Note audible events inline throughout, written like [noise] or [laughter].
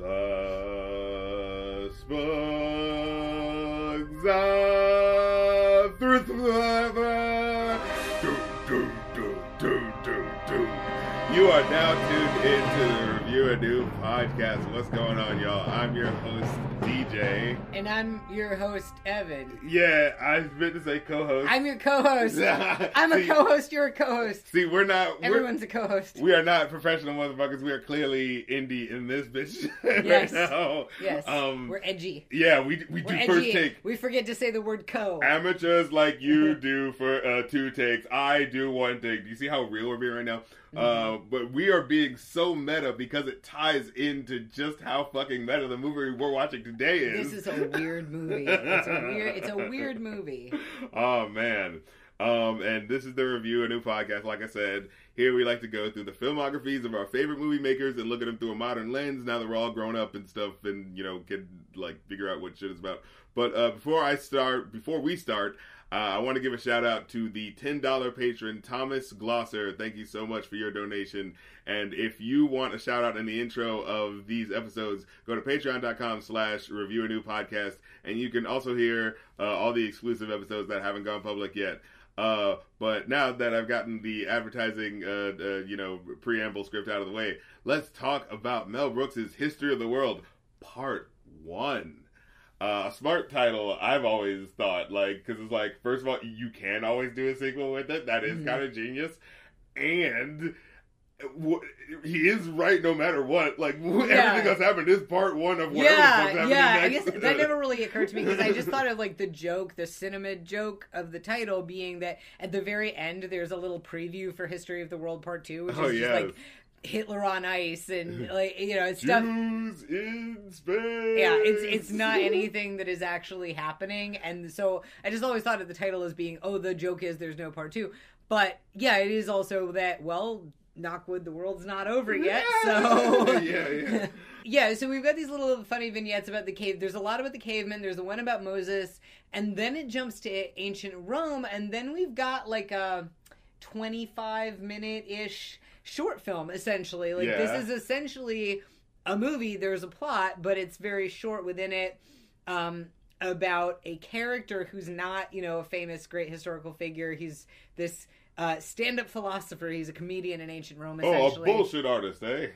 The Spugs of Truth. Do, do, do, do, do, do. You are now tuned into a New podcast. What's going on, y'all? I'm your host, DJ. And I'm your host, Evan. Yeah, I meant to say co-host. I'm your co-host. [laughs] I'm a co-host. You're a co-host. See, we're not. We're, Everyone's a co-host. we are not professional motherfuckers. We are clearly indie in this bitch [laughs] Yes. right now. Yes, Um, we're edgy. yeah, we we We're do first take. We forget to say the word co. Amateurs like you [laughs] do for uh, two takes. I do one take. Do you see how real we're being right now? Uh, Mm-hmm. but we are being so meta because it ties into just how fucking meta the movie we're watching today is. This is a weird movie. It's a weird. It's a weird movie. [laughs] oh man. Um, and this is the review, a new podcast. Like I said, here we like to go through the filmographies of our favorite movie makers and look at them through a modern lens. Now that we're all grown up and stuff, and you know, can like figure out what shit is about. But uh, before I start, before we start, uh, I want to give a shout out to the ten dollar patron Thomas Glosser. Thank you so much for your donation. And if you want a shout out in the intro of these episodes, go to patreon.com slash review a new podcast. And you can also hear uh, all the exclusive episodes that haven't gone public yet. Uh, but now that I've gotten the advertising, uh, uh, you know, preamble script out of the way, let's talk about Mel Brooks's History of the World, Part One. Uh, a smart title, I've always thought, like, because it's like, first of all, you can always do a sequel with it. That is Mhm. kind of genius, and w- he is right no matter what. Like Yeah. everything that's happened is part one of whatever Yeah, yeah. I guess that never really occurred to me because I just [laughs] thought of like the joke, the cinema joke of the title being that at the very end there's a little preview for History of the World Part Two, which Oh, is just yes. like Hitler on ice and [laughs] like you know it's stuff. Jews in space. Yeah, it's it's not anything that is actually happening, and so I just always thought of the title as being, oh, the joke is there's no part two, but yeah, it is also that well, knockwood, the world's not over yet, so [laughs] yeah, yeah. [laughs] yeah, so we've got these little funny vignettes about the cave. There's a lot about the cavemen. There's the one about Moses, and then it jumps to ancient Rome, and then we've got like a 25 minute ish short film, essentially. Like Yeah. this is essentially a movie. There's a plot, but it's very short within it. Um, about a character who's not, you know, a famous great historical figure. He's this uh, stand-up philosopher. He's a comedian in ancient Rome. Oh, a bullshit artist, eh?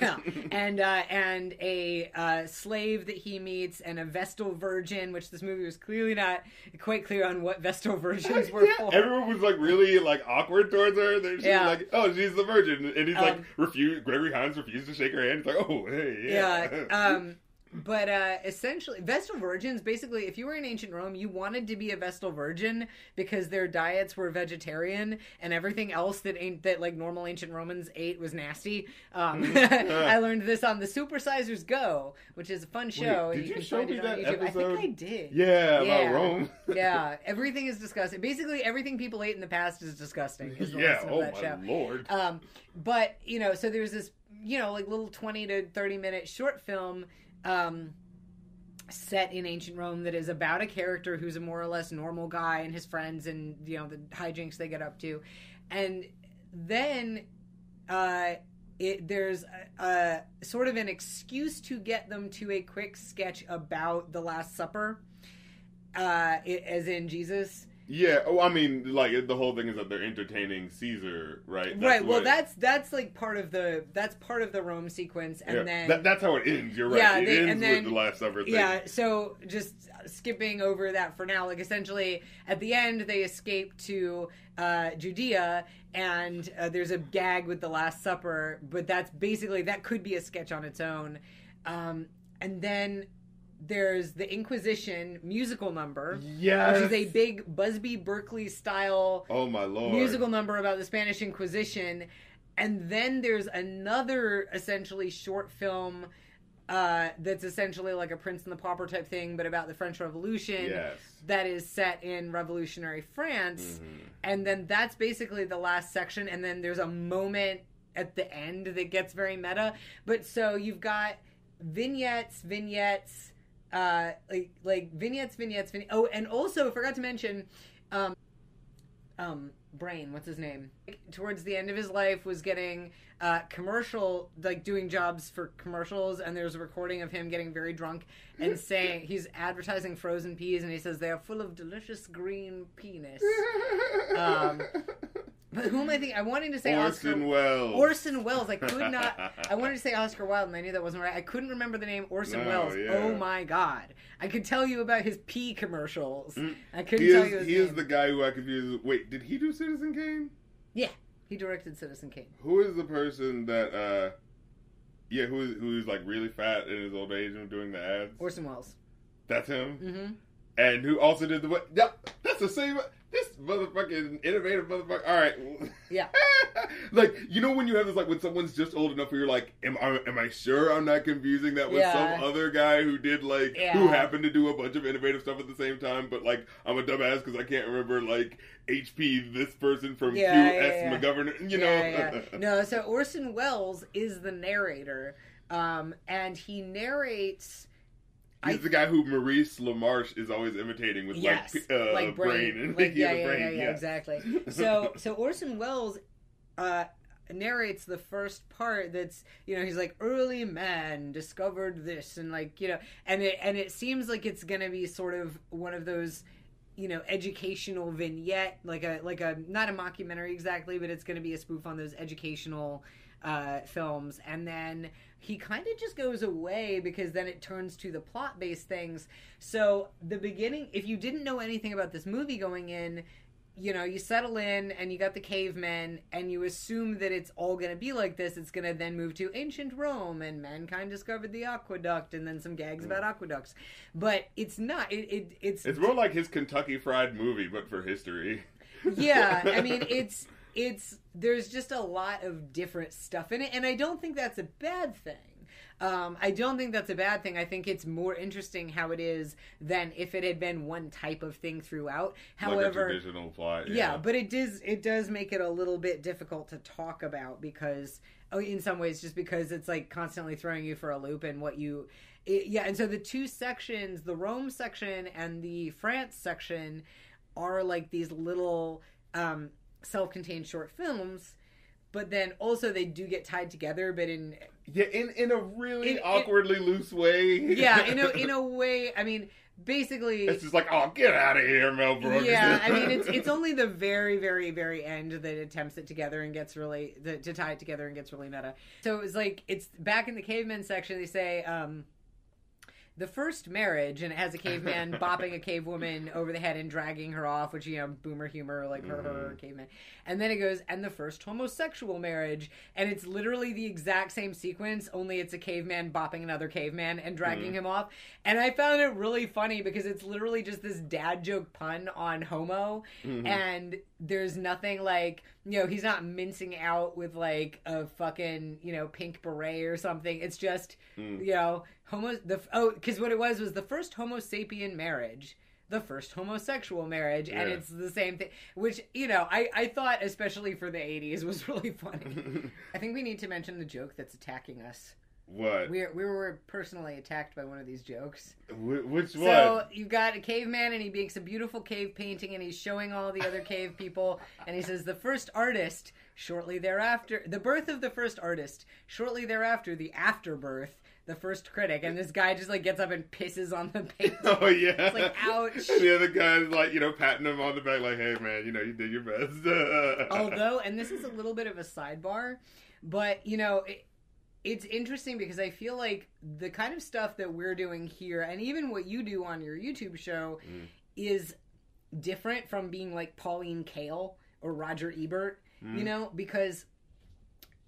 yeah, [laughs] and uh, and a uh, slave that he meets, and a Vestal Virgin, which this movie was clearly not quite clear on what Vestal Virgins [laughs] were Yeah, for. Everyone was like really like awkward towards her. They're Yeah. like, "Oh, she's the virgin," and he's like, Um, refuse. Gregory Hines refused to shake her hand. He's like, "Oh, hey, yeah." yeah. [laughs] Um, but uh, essentially, Vestal Virgins basically, if you were in ancient Rome, you wanted to be a Vestal Virgin because their diets were vegetarian and everything else that ain't that like normal ancient Romans ate was nasty. Um, [laughs] I learned this on the Supersizers Go, which is a fun show. Wait, did you can show me that YouTube. I episode? think I did. yeah, about Yeah. Rome. [laughs] yeah, [laughs] everything is disgusting. Basically, everything people ate in the past is disgusting. Is the yeah. Oh that my show. lord. Um, but you know, so there's this, you know, like little twenty to thirty minute short film, um, set in ancient Rome that is about a character who's a more or less normal guy and his friends and you know the hijinks they get up to, and then, uh. It, there's a, a sort of an excuse to get them to a quick sketch about the Last Supper, uh, it, as in Jesus. Yeah. Oh, I mean, like the whole thing is that they're entertaining Caesar, right? That's right. Well, what- that's that's like part of the that's part of the Rome sequence, and yeah. then That- that's how it ends. You're right. Yeah, it they- ends and then- with the Last Supper thing. yeah. So just skipping over that for now, like essentially at the end they escape to uh, Judea, and uh, there's a gag with the Last Supper, but that's basically that could be a sketch on its own, um, and then. There's the Inquisition musical number, Yes. which is a big Busby Berkeley style Oh my lord. musical number about the Spanish Inquisition, and then there's another essentially short film uh, that's essentially like a Prince and the Pauper type thing, but about the French Revolution. Yes. That is set in revolutionary France, Mhm. and then that's basically the last section. And then there's a moment at the end that gets very meta. But so you've got vignettes, vignettes, uh, like like vignettes, vignettes, vignettes. Oh, and also I forgot to mention, um, um, brain. What's his name? Towards the end of his life, was getting uh, commercial, like doing jobs for commercials, and there's a recording of him getting very drunk and [laughs] saying he's advertising frozen peas, and he says they are full of delicious green penis. [laughs] Um, but who am I thinking? I wanted to say Orson Oscar. Welles. Orson Welles. I could [laughs] not. I wanted to say Oscar Wilde, and I knew that wasn't right. I couldn't remember the name Orson No, Welles. yeah. Oh my god! I could tell you about his pee commercials. I couldn't He tell is, you his he name. is the guy who I confused. Wait, did he do Citizen Kane? Yeah, he directed Citizen Kane. Who is the person that? uh Yeah, who is who is like really fat in his old age and doing the ads? Orson Welles. That's him. Mm-hmm. And who also did the what? Yeah, that's the same. This motherfucking innovative motherfucker. All right. Yeah. [laughs] like you know when you have this like when someone's just old enough where you're like, am I am I sure I'm not confusing that with Yeah. some other guy who did like Yeah. who happened to do a bunch of innovative stuff at the same time, but like I'm a dumbass because I can't remember like HP this person from Yeah, QS. McGovern. You know. [laughs] No, so Orson Welles is the narrator, um, and he narrates. He's I- the guy who Maurice LaMarche is always imitating with yes, like uh, like brain, and like, [laughs] yeah, yeah, brain, yeah, yeah, exactly. [laughs] So, so Orson Welles uh, narrates the first part. That's you know he's like early man discovered this, and like you know, and it and it seems like it's gonna be sort of one of those you know educational vignette like a like a not a mockumentary exactly but it's going to be a spoof on those educational uh films and then he kind of just goes away because then it turns to the plot based things. So the beginning if you didn't know anything about this movie going in you know you settle in and you got the cavemen and you assume that it's all going to be like this. It's going to then move to ancient rome and mankind discovered the aqueduct and then some gags about hmm. aqueducts. But it's not it, it it's It's more like his Kentucky Fried movie, but for history. yeah i mean [laughs] it's it's there's just a lot of different stuff in it and i don't think that's a bad thing um, I don't think that's a bad thing. I think it's more interesting how it is than if it had been one type of thing throughout. like a However, traditional plot. yeah, but it does it does make it a little bit difficult to talk about because oh, in some ways just because it's like constantly throwing you for a loop and what you it, yeah and so the two sections the rome section and the france section are like these little um self-contained short films but then also they do get tied together but in yeah, in in a really In- in- awkwardly loose way. yeah in a [laughs] in a way i mean basically it's just like, oh, get out of here, Mel Brooks. Yeah, I mean it's [laughs] it's only the very very very end that attempts it together and gets really the, to tie it together and gets really meta. So it was like it's back in the caveman section. They say um, the first marriage, and it has a caveman [laughs] bopping a cave woman over the head and dragging her off, which you know boomer humor like her her mm. caveman. And then it goes and the first homosexual marriage, and it's literally the exact same sequence, only it's a caveman bopping another caveman and dragging mm. him off. And I found it really funny because it's literally just this dad joke pun on homo, mm-hmm. and there's nothing like you know he's not mincing out with like a fucking you know pink beret or something. It's just hmm. you know homo the oh because what it was was the first Homo sapien marriage. The first homosexual marriage, and it's the same thing. Which you know, I I thought, especially for the '80s, was [laughs] really funny. [laughs] I think we need to mention the joke that's attacking us. What? We we were personally attacked by one of these jokes. Wh- which one? So you've got a caveman, and he makes a beautiful cave painting, and he's showing all the other cave people, and he says, "The first artist." Shortly thereafter, the birth of the first artist. Shortly thereafter, the afterbirth, the first critic, and this guy just like gets up and pisses on the [laughs] painting. Oh yeah, It's like, ouch. And the other guy's like, you know, patting him on the back, like, "Hey man, you know, you did your best." [laughs] Although, and this is a little bit of a sidebar, but you know, it, it's interesting because I feel like the kind of stuff that we're doing here, and even what you do on your YouTube show, Mm. is different from being like Pauline Kael or Roger Ebert. Mm. You know, because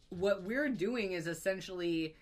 what we're doing is essentially.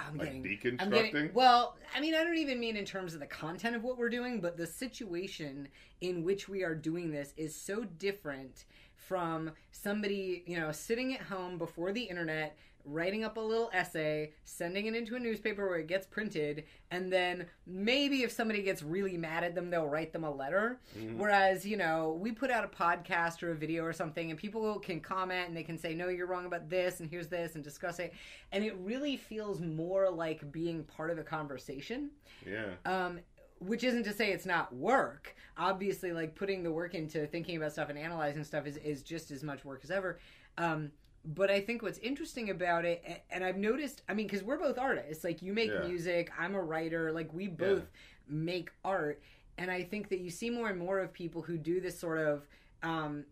I'm like getting I'm deconstructing. getting well. I mean, I don't even mean in terms of the content of what we're doing, but the situation in which we are doing this is so different from somebody, you know, sitting at home before the internet, writing up a little essay, sending it into a newspaper where it gets printed, and then maybe if somebody gets really mad at them, they'll write them a letter. Whereas, you know, we put out a podcast or a video or something, and people can comment and they can say, no, you're wrong about this, and here's this, and discuss it. And it really feels more like being part of a conversation. yeah. Um, which isn't to say it's not work. Obviously, like putting the work into thinking about stuff and analyzing stuff is, is just as much work as ever. Um, but I think what's interesting about it, and I've noticed, I mean, because we're both artists. Like you make Yeah. music, I'm a writer. Like we both make art, and I think that you see more and more of people who do this sort of. Um,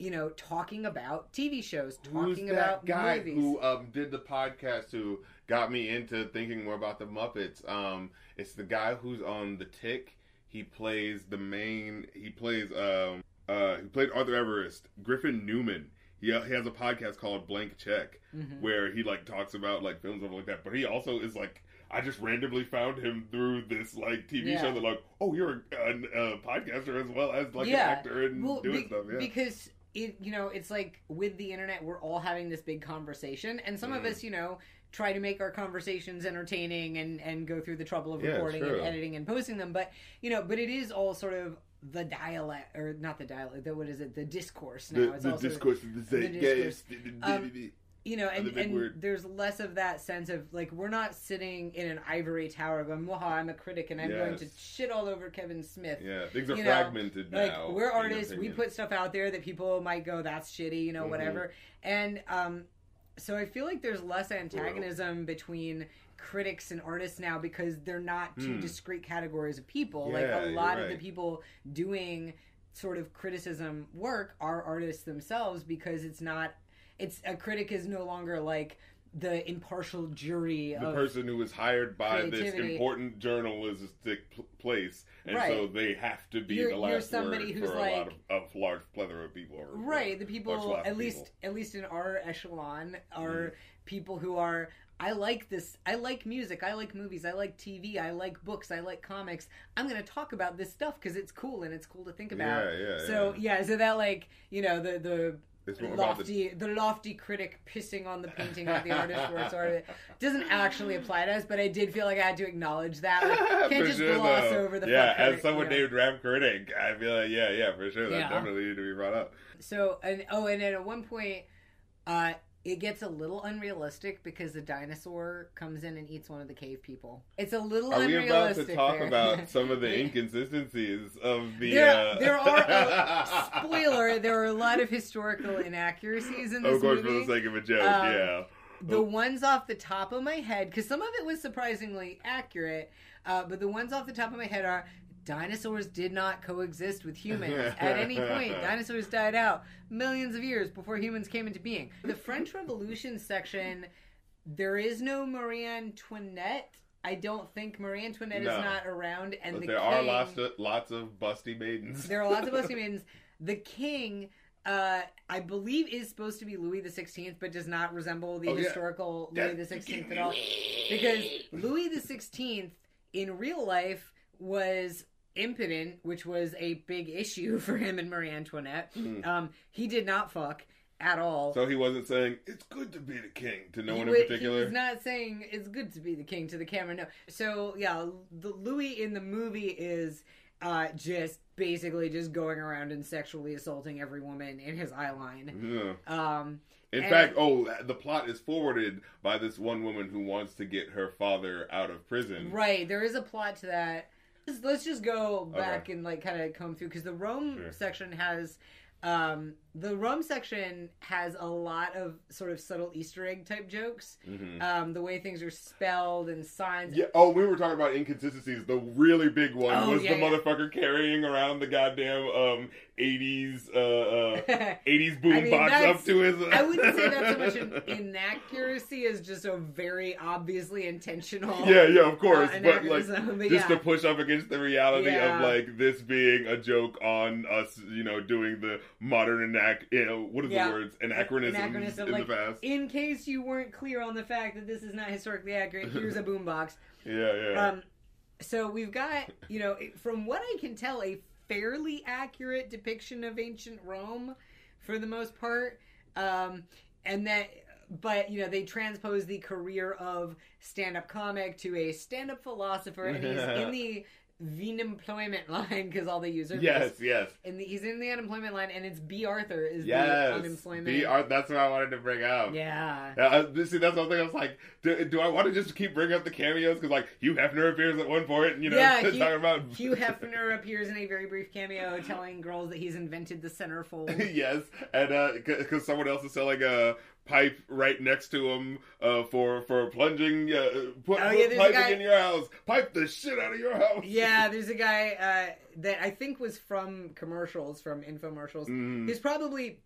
you know, talking about TV shows, Who's talking that about guy movies. who um, did the podcast who got me into thinking more about the Muppets? Um, it's the guy who's on The Tick. He plays the main. He plays. Um, uh, he played Arthur Everest. Griffin Newman. He, he has a podcast called Blank Check Mhm. where he like talks about like films and like that. But he also is like. I just randomly found him through this like TV Yeah. show that like, oh, you're a, a, a podcaster as well as like Yeah. an actor and well, doing be- stuff. Yeah, because it you know it's like with the internet we're all having this big conversation and some of Mhm. us you know try to make our conversations entertaining and and go through the trouble of Yeah, recording and editing and posting them but you know but it is all sort of the dialect or not the dialect the, what is it the discourse now the, it's the also discourse of the the zeitgeist. Um, you know and, and word. there's less of that sense of like we're not sitting in an ivory tower going waha i'm a critic and i'm going to shit all over kevin smith yeah, things are you know, fragmented like now. we're artists we put stuff out there that people might go that's shitty you know Mhm. whatever and um so i feel like there's less antagonism between critics and artists now because they're not two Hmm. discrete categories of people like a lot of the people doing sort of criticism work are artists themselves because it's not it's a critic is no longer like the impartial jury the person who was hired by this important journalistic pl- place, and Right. so they have to be You're- the you're last somebody who's for a lot of, of large plethora of people. Right the people at least people. at least in our echelon are Mm-hmm. people who are i like this i like music i like movies i like tv i like books i like comics i'm going to talk about this stuff because it's cool and it's cool to think about Yeah, yeah, so yeah. yeah so that like you know the the It's more the lofty the... lofty critic pissing on the painting of the artist [laughs] works art doesn't actually apply to us but i did feel like i had to acknowledge that [laughs] like, can't just sure, gloss though. over the yeah. critic, as someone you know? named Rap Critic, I feel like yeah, yeah, for sure, that Yeah. definitely need to be brought up. So and oh, and then at one point, uh, it gets a little unrealistic because the dinosaur comes in and eats one of the cave people. It's a little Are we about to talk there. about some of the [laughs] inconsistencies of the? There, uh... there are [laughs] spoiler. There are a lot of historical inaccuracies in this Of course, movie. for the sake of a joke, Um, yeah. the ones off the top of my head, because some of it was surprisingly accurate, uh, but the ones off the top of my head are dinosaurs did not coexist with humans at any point. [laughs] Dinosaurs died out millions of years before humans came into being. The French Revolution section, there is no Marie Antoinette. I don't think Marie Antoinette No. is not around, and But the there king, are lots of lots of busty maidens. there are lots of busty [laughs] maidens. The king, uh, I believe, is supposed to be Louis the Sixteenth, but does not resemble the Oh, yeah. historical Louis the Sixteenth at all. Because Louis the Sixteenth in real life was impotent, which was a big issue [laughs] for him and Marie Antoinette. Mm. Um, he did not fuck at all. So he wasn't saying it's good to be the king to no he, one in particular. He's not saying it's good to be the king to the camera. No. So yeah, the Louis in the movie is uh, just basically just going around and sexually assaulting every woman in his eye line. Yeah. Um, In And- fact, oh, the plot is forwarded by this one woman who wants to get her father out of prison. right. There is a plot to that. Let's- just go back and like kind of comb through because the Rome Sure. section has. Um, the rum section has a lot of sort of subtle Easter egg type jokes. hmm Um, the way things are spelled and signs. Yeah. Oh, we were talking about inconsistencies. The really big one Oh, was yeah, the yeah. motherfucker carrying around the goddamn um eighties uh, uh [laughs] eighties boom I mean, box up to his. [laughs] I wouldn't say that's so much [laughs] an inaccuracy as just a very obviously intentional. Yeah, yeah, of course, uh, but like but just yeah. to push up against the reality of like this being a joke on us, you know, doing the modern you know, what are Yeah. the words, anachronisms Anachronism, in like, the past. In case you weren't clear on the fact that this is not historically accurate, here's a [laughs] boombox. yeah, yeah. Um, so we've got, you know, from what I can tell, a fairly accurate depiction of ancient Rome for the most part. Um, and that, but, you know, they transpose the career of stand up comic to a stand up philosopher, and he's in [laughs] the the unemployment [laughs] line because all the users. Yes, this. yes. And the, he's in the unemployment line, and it's Bea Arthur is the Yes. unemployment. Bea Ar- that's what I wanted to bring up. yeah. Uh, uh, see, that's one thing I was like, do, do I want to just keep bringing up the cameos? Because, like, Hugh Hefner appears at one point, you know, Yeah, [laughs] Hugh- talking about. Hugh [laughs] Hefner appears in a very brief cameo telling girls that he's invented the centerfold. yes, and because someone else is selling a pipe right next to him uh, for for plunging, uh, put, Oh, yeah, piping guy- in your house, pipe the shit out of your house. yeah, [laughs] there's a guy uh, that I think was from commercials, from infomercials. Mm. He's probably.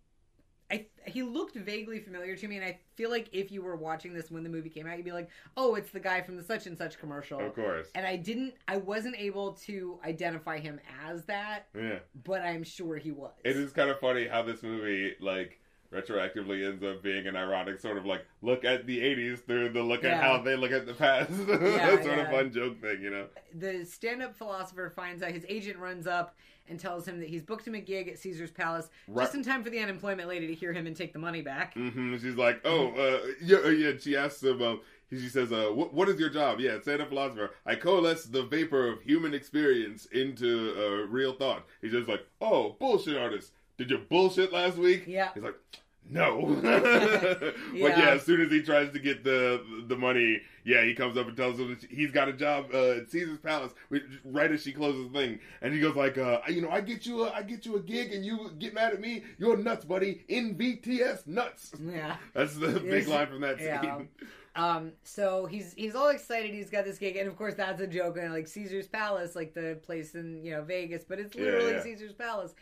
I, he looked vaguely familiar to me, and I feel like if you were watching this when the movie came out, you'd be like, "Oh, it's the guy from the such and such commercial." Of course, And I didn't, I wasn't able to identify him as that, yeah. but I'm sure he was. It is kind of funny how this movie, like, retroactively ends up being an ironic sort of like look at the 80s through the look at how they look at the past. [laughs] Yeah, sort yeah. of fun joke thing, you know? the stand-up philosopher finds out his agent runs up and tells him that he's booked him a gig at Caesar's Palace Right. just in time for the unemployment lady to hear him and take the money back. hmm She's like, oh, uh, yeah, uh, yeah. She asks him, uh, she says, uh, what, what is your job? Yeah, stand-up philosopher. I coalesce the vapor of human experience into uh, real thought. He's just like, oh, bullshit artist. Did you bullshit last week? Yeah. He's like, no. [laughs] [laughs] But yeah, as soon as he tries to get the the money, yeah, he comes up and tells him that he's got a job uh, at Caesar's Palace which- right as she closes the thing, and he goes like, uh, you know, I get you, a, I get you a gig, and you get mad at me. You're nuts, buddy. In BTS nuts. Yeah. [laughs] That's the big line from that scene. Yeah. Um, so he's he's all excited. He's got this gig, and of course that's a joke. And like Caesar's Palace, like the place in you know Vegas, but it's literally yeah. Caesar's Palace.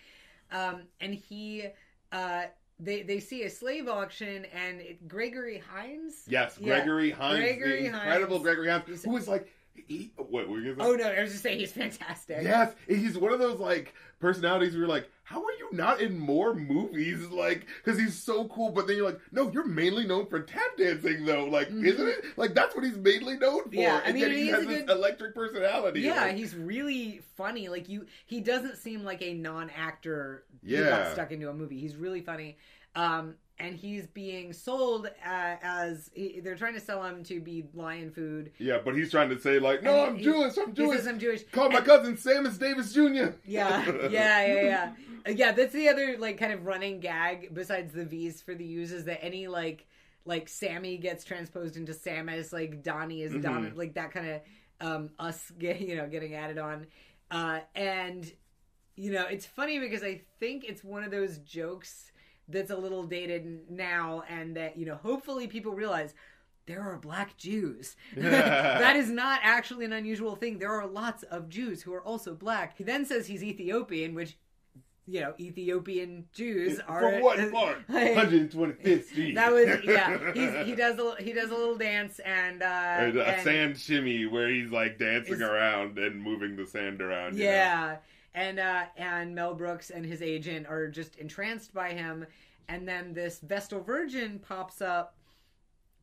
Um, and he, uh, they they see a slave auction, and it, Gregory Hines. Yes, Yeah. Gregory Hines, Gregory the incredible Hines. Gregory Hines, who is like, he, what were you gonna say? Oh no, I was just saying he's fantastic. Yes, he's one of those like personalities where you're like, how are you not in more movies? Like, because he's so cool, but then you're like, no, you're mainly known for tap dancing, though. Like, Mhm. isn't it? Like, that's what he's mainly known for. Yeah, I and mean, yet he has a this good- electric personality. Yeah, Like, he's really funny. Like you, he doesn't seem like a non-actor Yeah. got stuck into a movie. He's really funny, um, and he's being sold uh, as he, they're trying to sell him to be lion food. yeah, but he's trying to say like, no, And I'm he- Jewish, I'm Jewish. says I'm Jewish. Call my cousin Samus Davis Jr. Yeah, [laughs] yeah, yeah, yeah. Uh, Yeah, that's the other like kind of running gag besides the V's for the U's is that any like like Sammy gets transposed into Samus, like Donnie is Donna, Mhm. like that kind of um us [laughs] you know getting added on, uh, and you know it's funny because I think it's one of those jokes that's a little dated now, and that you know hopefully people realize. There are black Jews. [laughs] that is not actually an unusual thing. There are lots of Jews who are also black. He then says he's Ethiopian, which, you know, Ethiopian Jews are. From what [laughs] part? [laughs] 125th Street. That was yeah. He's, he does a he does a little dance and uh, a and- sand shimmy where he's like dancing around and moving the sand around. you know? And uh, and Mel Brooks and his agent are just entranced by him, and then this Vestal Virgin pops up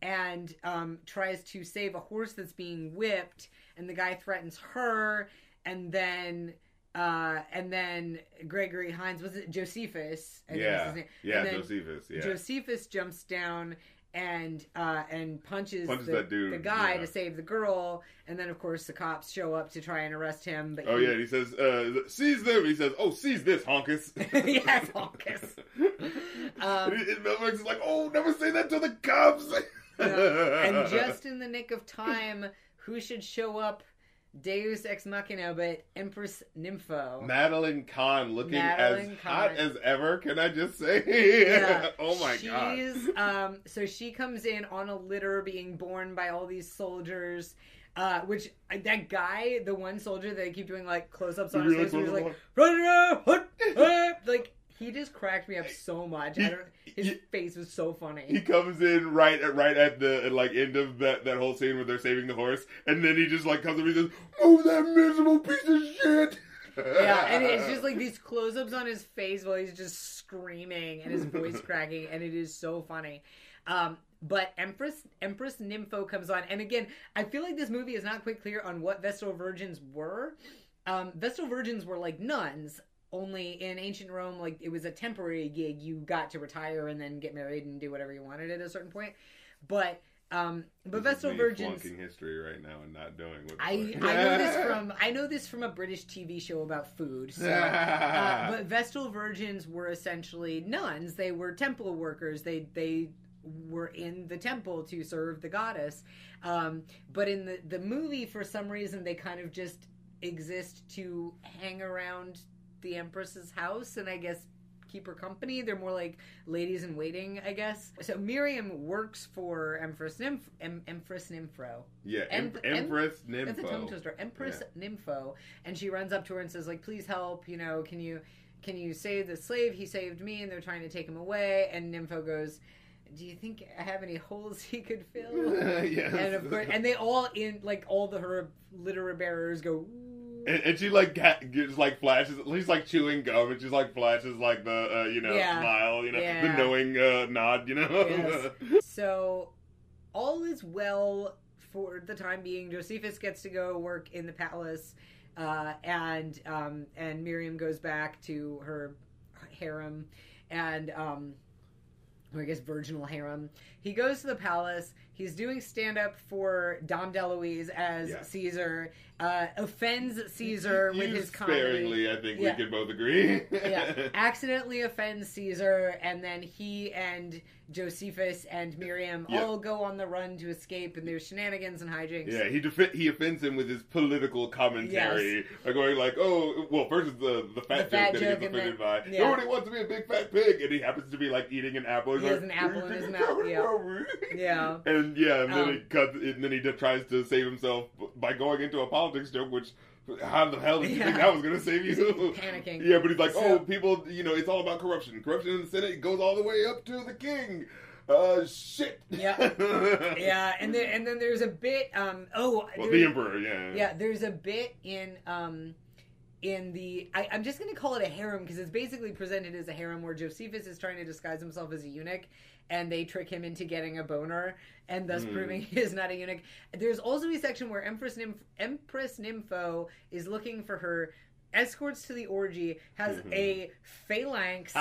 and um, tries to save a horse that's being whipped, and the guy threatens her, and then. Uh, and then Gregory Hines was it Josephus? I think Yeah, his name. yeah, Josephus. Yeah, Josephus jumps down and uh, and punches, Punches the, that dude, the guy yeah. to save the girl, and then of course the cops show up to try and arrest him. But Oh he- yeah, he says, uh, "Seize them." He says, "Oh, seize this, honkus." [laughs] Yes, honkus. [laughs] Um, and, and Mel Brooks is like, "Oh, never say that to the cops." and [laughs] just in the nick of time, who should show up? Deus ex machina, but Empress Nympho. Madeline Kahn looking Madeline as hot as ever. Can I just say? Yeah. [laughs] oh my god. [laughs] Um so she comes in on a litter being borne by all these soldiers. Uh, which uh, that guy, the one soldier that they keep doing like close-ups on his face, he's close like, up "Run it out, hut, hut," like he just cracked me up so much. I He- don't, his he- face was so funny. He comes in right at right at the like end of that, that whole scene where they're saving the horse, and then he just like comes up and he says, "Move that miserable piece of shit." yeah, and it's [laughs] just like these close-ups on his face while he's just screaming and his voice [laughs] cracking, and it is so funny. Um, but Empress Empress Nympho comes on, and again, I feel like this movie is not quite clear on what Vestal Virgins were. Um, Vestal Virgins were like nuns, only in ancient Rome, like it was a temporary gig. You got to retire and then get married and do whatever you wanted at a certain point. But Um, but This is Vestal Virgins. history right now and not doing what. I. I know this [laughs] from I know this from a British TV show about food. So, [laughs] uh, but Vestal Virgins were essentially nuns. They were temple workers. They they were in the temple to serve the goddess. Um, but in the the movie, for some reason, they kind of just exist to hang around the empress's house and I guess keep her company. They're more like ladies in waiting, I guess. So Miriam works for Empress Nymph, em, Empress Nymphro. yeah, Em- em- Empress That's a tongue twister. Empress Nympho, and she runs up to her and says, like, please help. You know, can you can you save the slave? He saved me, and they're trying to take him away. And Nympho goes, do you think I have any holes he could fill? [laughs] yes. and of course, and they all in like all the her litter bearers go. And, and she like ga- gives like flashes. She's like chewing gum, and she's like flashes like the uh, you know Yeah. smile, you know Yeah. the knowing uh, nod, you know. Yes. [laughs] So all is well for the time being. Josephus gets to go work in the palace, uh, and um, and Miriam goes back to her harem, and um, or I guess virginal harem. He goes to the palace. He's doing stand up for Dom DeLuise as Yeah. Caesar. Uh, offends Caesar with his comedy sparingly. I think Yeah. we can both agree. yeah, [laughs] accidentally offends Caesar, and then he and Josephus and Miriam Yeah. all go on the run to escape, and there's shenanigans and hijinks. Yeah, he he offends him with his political commentary by going like, "Oh, well, first is the the fat The fat joke that he gets offended by. yeah. Nobody wants to be a big fat pig, and he happens to be like eating an apple. He has like, an apple in his mouth, yeah. Yeah. and yeah, and then Um, he cuts, and then he tries to save himself by going into a politics joke, which. How the hell did you Yeah. think that was going to save you? [laughs] Panicking. Yeah, but he's like, So- oh, people, you know, it's all about corruption. Corruption in the Senate goes all the way up to the king. Uh, shit. Yeah. [laughs] Yeah, and then and then there's a bit. Um, oh, Well, the emperor, yeah. yeah, there's a bit in um, in the I, I'm just going to call it a harem because it's basically presented as a harem where Josephus is trying to disguise himself as a eunuch, and they trick him into getting a boner, and thus Hmm. proving [laughs] he is not a eunuch. There's also a section where Empress Nymph, Empress Nympho is looking for her escorts to the orgy, has Mhm. a phalanx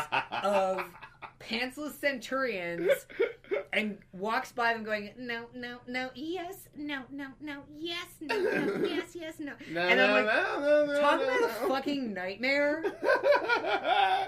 of [laughs] pantsless centurions and walks by them going, no, no, no, yes, no, no, no, yes, no, no, yes, yes, no. [laughs] No, And I'm no, like, no, no, Talk no, about a fucking nightmare.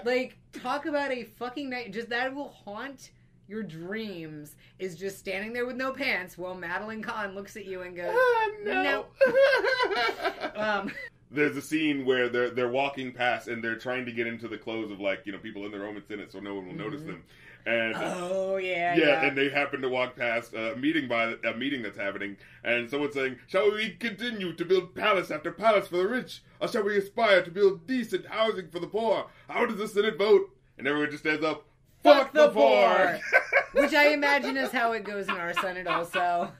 Like, talk about a fucking night. Just that will haunt your dreams. Is just standing there with no pants while Madeline Kahn looks at you and goes, [laughs] Ah, no. [laughs] um, There's a scene where they're they're walking past and they're trying to get into the clothes of like you know people in the Roman Senate so no one will notice Mhm. them, and oh yeah, yeah, yeah. and they happen to walk past a meeting by a meeting that's happening, and someone's saying, "Shall we continue to build palace after palace for the rich, or shall we aspire to build decent housing for the poor? How does the Senate vote?" And everyone just stands up. Fuck, the, poor. Which I imagine is how it goes in our Senate also.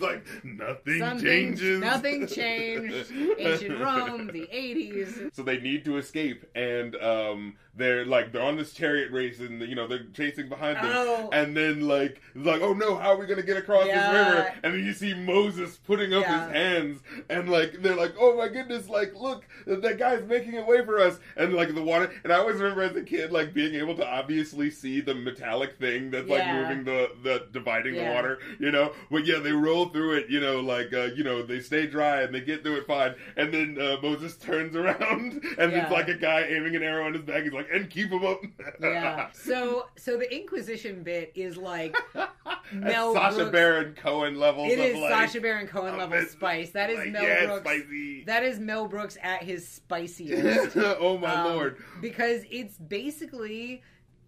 like nothing Something- changes. Nothing changed. Ancient [laughs] Rome, the 80s. So they need to escape, and um, they're like they're on this chariot race, and you know they're chasing behind them. Oh. And then like like, oh no, how are we gonna get across Yeah. this river? And then you see Moses putting up Yeah. his hands, and like they're like, oh my goodness, like look, that guy's making a way for us. And like the water, and I always remember as a kid like being able to obviously see the metallic thing that's like Yeah. moving the the dividing the water, you know. But yeah, they roll through it, you know, like uh, you know they stay dry and they get through it fine. And then uh, Moses turns [laughs] around, and Yeah. it's like a guy aiming an arrow on his back. He's like, and keep them up. Yeah. [laughs] So so the Inquisition bit is like [laughs] Mel Sacha Brooks- Baron Cohen level. it of like, Sacha Baron Cohen level it, spice. That is like, Mel yeah, Brooks. spicy. That is Mel Brooks at his spiciest. [laughs] oh my Um, lord! Because it's basically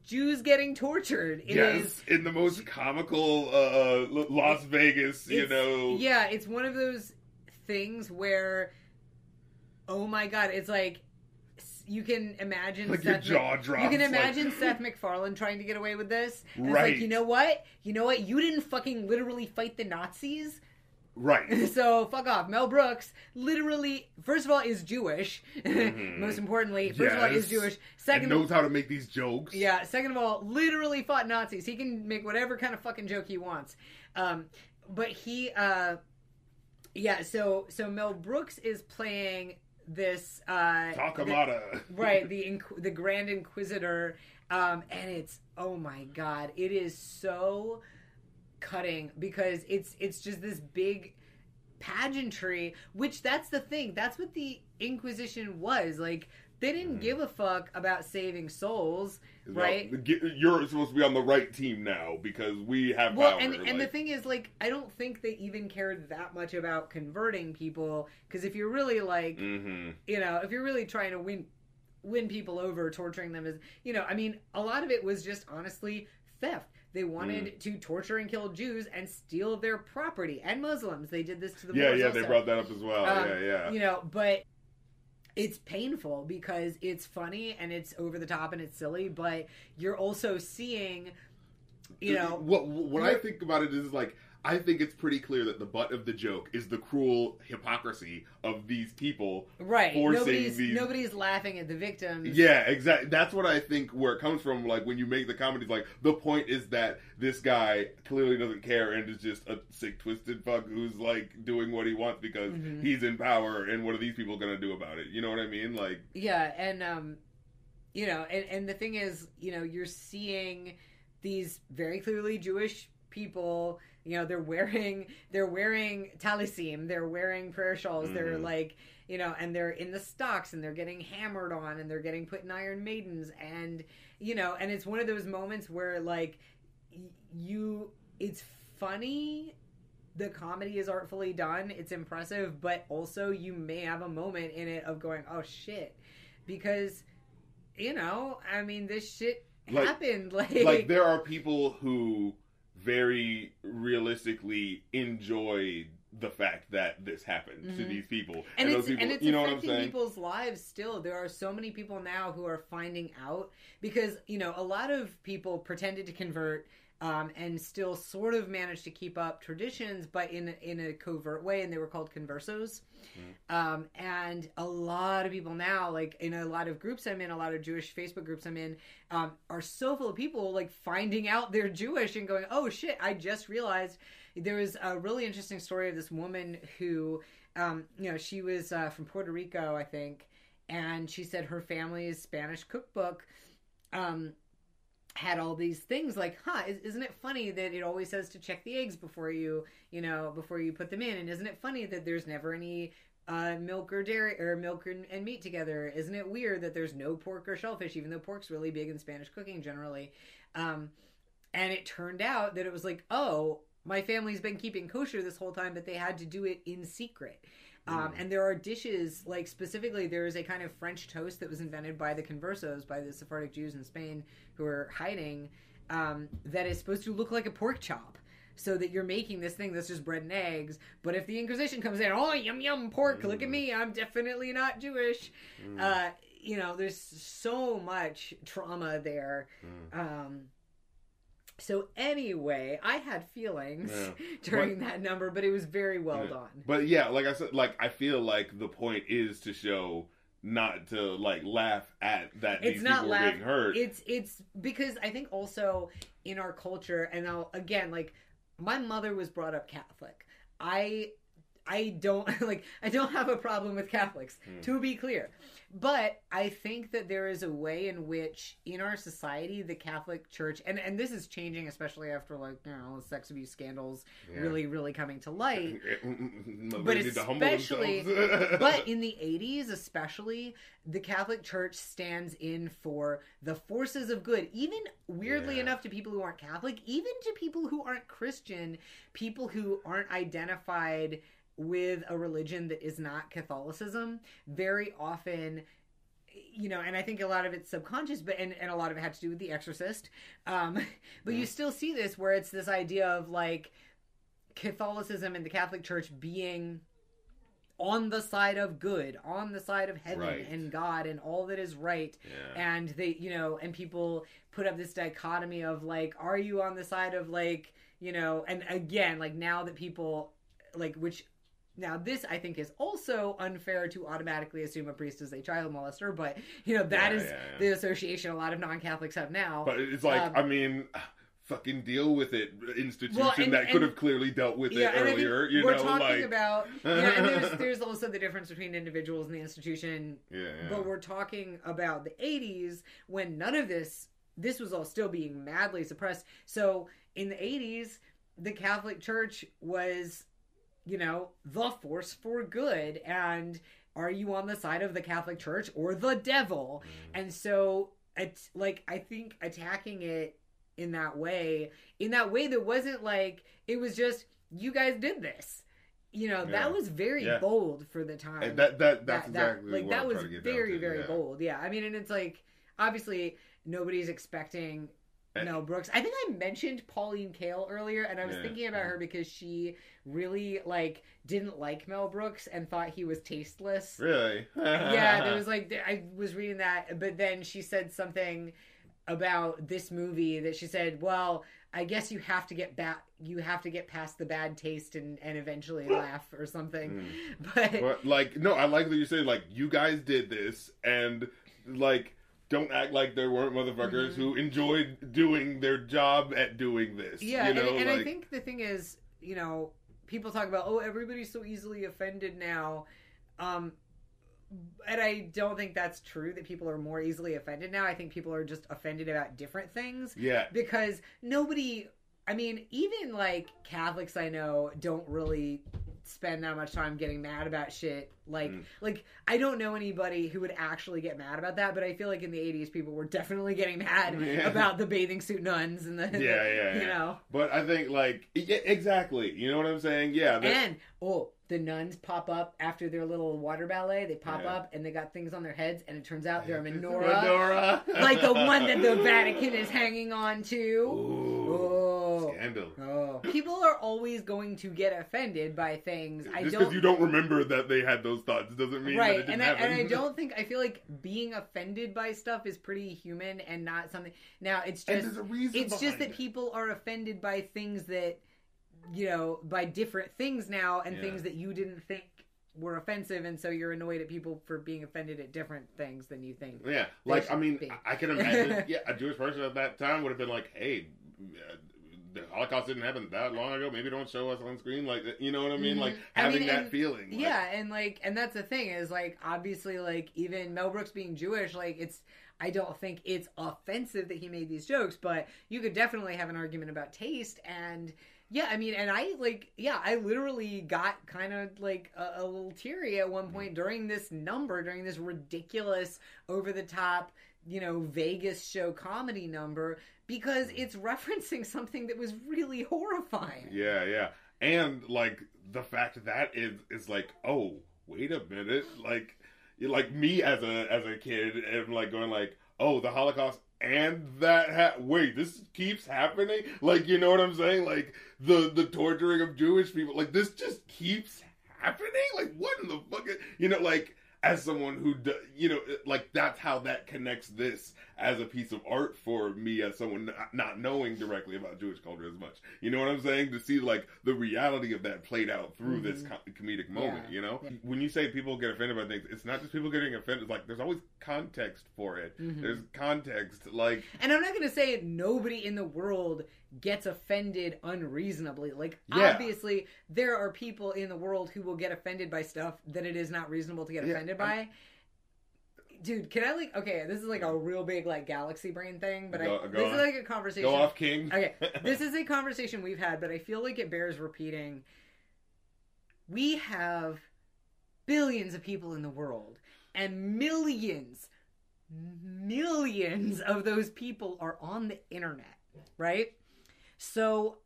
Jews getting tortured. It yes, is- in the most comical uh, Las Vegas, you know. Yeah, it's one of those things where, oh my god, it's like you can imagine Like your Seth jaw Mac- drops. You can like- imagine Seth MacFarlane trying to get away with this. And It's Right. like, you know what? You know what? You didn't fucking literally fight the Nazis. right. [laughs] So fuck off. Mel Brooks literally, first of all, is Jewish. Mhm. [laughs] Most importantly, first of all, is Yes. Jewish. And Second, knows how to make these jokes. yeah. Second of all, literally fought Nazis. He can make whatever kind of fucking joke he wants. Um, but he, uh, yeah. So so Mel Brooks is playing this uh, the- Torquemada. [laughs] right the Inqu- the Grand Inquisitor, um, and it's oh my god, it is so cutting because it's it's just this big pageantry which that's the thing that's what the inquisition was like they didn't Mhm. give a fuck about saving souls Right. You're supposed to be on the right team now because we have well power. and and the thing is like i don't think they even cared that much about converting people because if you're really like Mhm. you know if you're really trying to win win people over torturing them is you know i mean a lot of it was just honestly theft they wanted Mm. to torture and kill jews and steal their property and muslims they did this to the Yeah, Moors yeah, also. they brought that up as well. Um, yeah, yeah. you know but it's painful because it's funny and it's over the top and it's silly but you're also seeing you know what what I think about it is like I think it's pretty clear that the butt of the joke is the cruel hypocrisy of these people. right nobody's these- nobody's laughing at the victims Yeah, exactly. That's what I think where it comes from. Like when you make the comedies, like the point is that this guy clearly doesn't care and is just a sick, twisted fuck who's like doing what he wants because Mhm. he's in power. And what are these people gonna do about it? You know what I mean? Like, Yeah, and um, you know, and and the thing is, you know, you're seeing these very clearly Jewish people. You know, they're wearing they're wearing talisim, they're wearing prayer shawls, they're Mhm. like, you know, and they're in the stocks and they're getting hammered on and they're getting put in Iron Maidens and you know, and it's one of those moments where like you, it's funny. The comedy is artfully done. It's impressive, but also you may have a moment in it of going, "Oh shit," because you know, I mean, this shit Like- happened. [laughs] Like, like there are people who very realistically enjoy the fact that this happened to Mhm. these people, and, those it's people, and it's you know what I'm saying? people's lives still. There are so many people now who are finding out because you know a lot of people pretended to convert. Um, and still sort of managed to keep up traditions, but in in a covert way, and they were called conversos. Mm-hmm. Um, and a lot of people now, like in a lot of groups I'm in, a lot of Jewish Facebook groups I'm in, um, are so full of people like finding out they're Jewish and going, "Oh shit! I just realized." There was a really interesting story of this woman who, um, you know, she was uh, from Puerto Rico, I think, and she said her family's Spanish cookbook. Um, had all these things like, huh, is, isn't it funny that it always says to check the eggs before you, you know, before you put them in? And isn't it funny that there's never any uh, milk or dairy or milk and, and meat together? Isn't it weird that there's no pork or shellfish, even though pork's really big in Spanish cooking generally? Um, and it turned out that it was like, oh, my family's been keeping kosher this whole time, but they had to do it in secret. Um, Mm. and there are dishes, like specifically, there is a kind of French toast that was invented by the conversos, by the Sephardic Jews in Spain who are hiding, um, that is supposed to look like a pork chop. So that you're making this thing that's just bread and eggs. But if the Inquisition comes in, oh, yum, yum, pork, look at Mm. me, I'm definitely not Jewish. Mm, Uh, you know, there's so much trauma there. mm. Um, so anyway, I had feelings Yeah. [laughs] during that number, but it was very well Yeah. done. But yeah, like I said, like I feel like the point is to show not to like laugh at that It's these not people laugh- being hurt. It's it's because I think also in our culture, and I'll again like my mother was brought up Catholic. I I don't [laughs] like I don't have a problem with Catholics Hmm. to be clear. But I think that there is a way in which in our society the Catholic Church and and this is changing especially after like you know the sex abuse scandals Yeah. really really coming to light. [laughs] Mm, mm, mm, but need to humble especially- [laughs] but in the 80s especially the catholic church stands in for the forces of good even weirdly Yeah. enough to people who aren't catholic even to people who aren't christian people who aren't identified with a religion that is not catholicism very often you know and i think a lot of it's subconscious but and, and a lot of it had to do with the exorcist um [laughs] but you Mm. still see this where it's this idea of like catholicism and the catholic church being on the side of good, on the side of heaven Right. and God and all that is right. yeah. And they, you know, and people put up this dichotomy of like, are you on the side of like, you know, and again, like now that people, like, which now this I think is also unfair to automatically assume a priest is a child molester, but you know that Yeah, is yeah, yeah. the association a lot of non-Catholics have now. But it's like, Um, I mean, fucking deal with it, institution Well, and- that could have clearly dealt with yeah, it and earlier. You we're know, talking like, about, you know, and there's there's also the difference between individuals and the institution [laughs] yeah, yeah. But we're talking about the 80s when none of this this was all still being madly suppressed. So in the 80s, the Catholic Church was, you know, the force for good. And are you on the side of the Catholic Church or the devil? Mm. And so, it's like, I think attacking it in that way, in that way that wasn't like, it was just, you guys did this. You know, Yeah. that was very Yeah. bold for the time And that that that's that, that- like that was very very yeah. bold yeah i mean and it's like obviously nobody's expecting Eh. Mel Brooks. I think I mentioned Pauline Kael earlier, and I was Yeah. thinking about her because she really like didn't like Mel Brooks and thought he was tasteless. Really? [laughs] yeah, there was [laughs] like I was reading that, but then she said something about this movie that she said, "Well, I guess you have to get back, you have to get past the bad taste and and eventually [laughs] laugh or something." Hmm. But But like, no, I like that you say like you guys did this, and like don't act like there weren't motherfuckers who enjoyed doing their job at doing this. Yeah, you know, and, and I think the thing is, you know, people talk about, oh, everybody's so easily offended now. Um, and I don't think that's true that people are more easily offended now. I think people are just offended about different things yeah, because nobody, I mean, even like Catholics I know don't really spend that much time getting mad about shit. Like, Mm. like I don't know anybody who would actually get mad about that, but I feel like in the 80s people were definitely getting mad Yeah. [laughs] about the bathing suit nuns and the, Yeah, yeah, [laughs] you yeah. know. but I think like yeah, exactly. You know what I'm saying? Yeah, that, And oh, the nuns pop up after their little water ballet. They pop Yeah. up and they got things on their heads, and it turns out they're a menorah, menorah. [laughs] like the one that the Vatican is hanging on to. Ooh, Oh. scandal. Oh. People are always going to get offended by things. I Just don't. because you don't remember that they had those thoughts doesn't mean that it right, didn't and I, happen. and I [laughs] don't think I feel like being offended by stuff is pretty human and not something. Now it's just there's a reason. it's just that it. people are offended by things that you know by different things now and Yeah. things that you didn't think were offensive and so you're annoyed at people for being offended at different things than you think Yeah, like I mean, be. I- I can imagine. [laughs] yeah, a Jewish person at that time would have been like, "Hey, uh, the Holocaust didn't happen that long ago. Maybe don't show us on screen." Like, you know what I mean? Like I having mean, that and- feeling. like- yeah and like and that's the thing is like obviously like even mel brooks being jewish like it's i don't think it's offensive that he made these jokes but you could definitely have an argument about taste and yeah i mean and i like yeah i literally got kind of like a, a little teary at one point mm. during this number during this ridiculous over the top you know vegas show comedy number because mm. it's referencing something that was really horrifying. Yeah, yeah, and like the fact that is is like, oh, wait a minute, like, like me as a as a kid, and like going like, oh, the Holocaust. And that ha- wait, this keeps happening. Like you know what I'm saying? Like the the torturing of Jewish people. Like this just keeps happening. Like what in the fuck? You know, like as someone who do, you know, like that's how that connects this as a piece of art for me as someone not, knowing directly about Jewish culture as much. You know what I'm saying? To see like the reality of that played out through this Mhm. co- comedic moment. Yeah. You know, Yeah. when you say people get offended by things, it's not just people getting offended. Like there's always context for it. Mhm. There's context. Like And I'm not going to say nobody in the world gets offended unreasonably. Like, Yeah. obviously, there are people in the world who will get offended by stuff that it is not reasonable to get offended by. Dude, can I like? Okay, this is like a real big like galaxy brain thing, but Go- I go this on. is like a conversation. go off, King. Okay, [laughs] this is a conversation we've had, but I feel like it bears repeating. We have billions of people in the world, and millions, millions of those people are on the internet, right? So,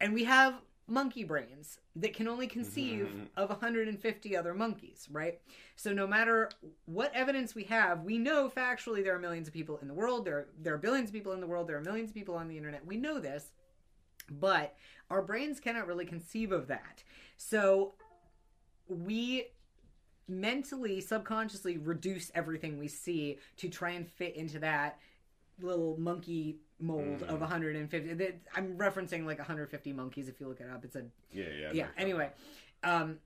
and we have monkey brains that can only conceive Mhm. of 150 other monkeys, right? So no matter what evidence we have, we know factually there are millions of people in the world. There are, there are billions of people in the world. There are millions of people on the internet. We know this, but our brains cannot really conceive of that. So we mentally, subconsciously reduce everything we see to try and fit into that little monkey mold Mhm. of 150. that- I'm referencing like 150 monkeys. If you look it up, it's a Yeah, yeah. yeah anyway um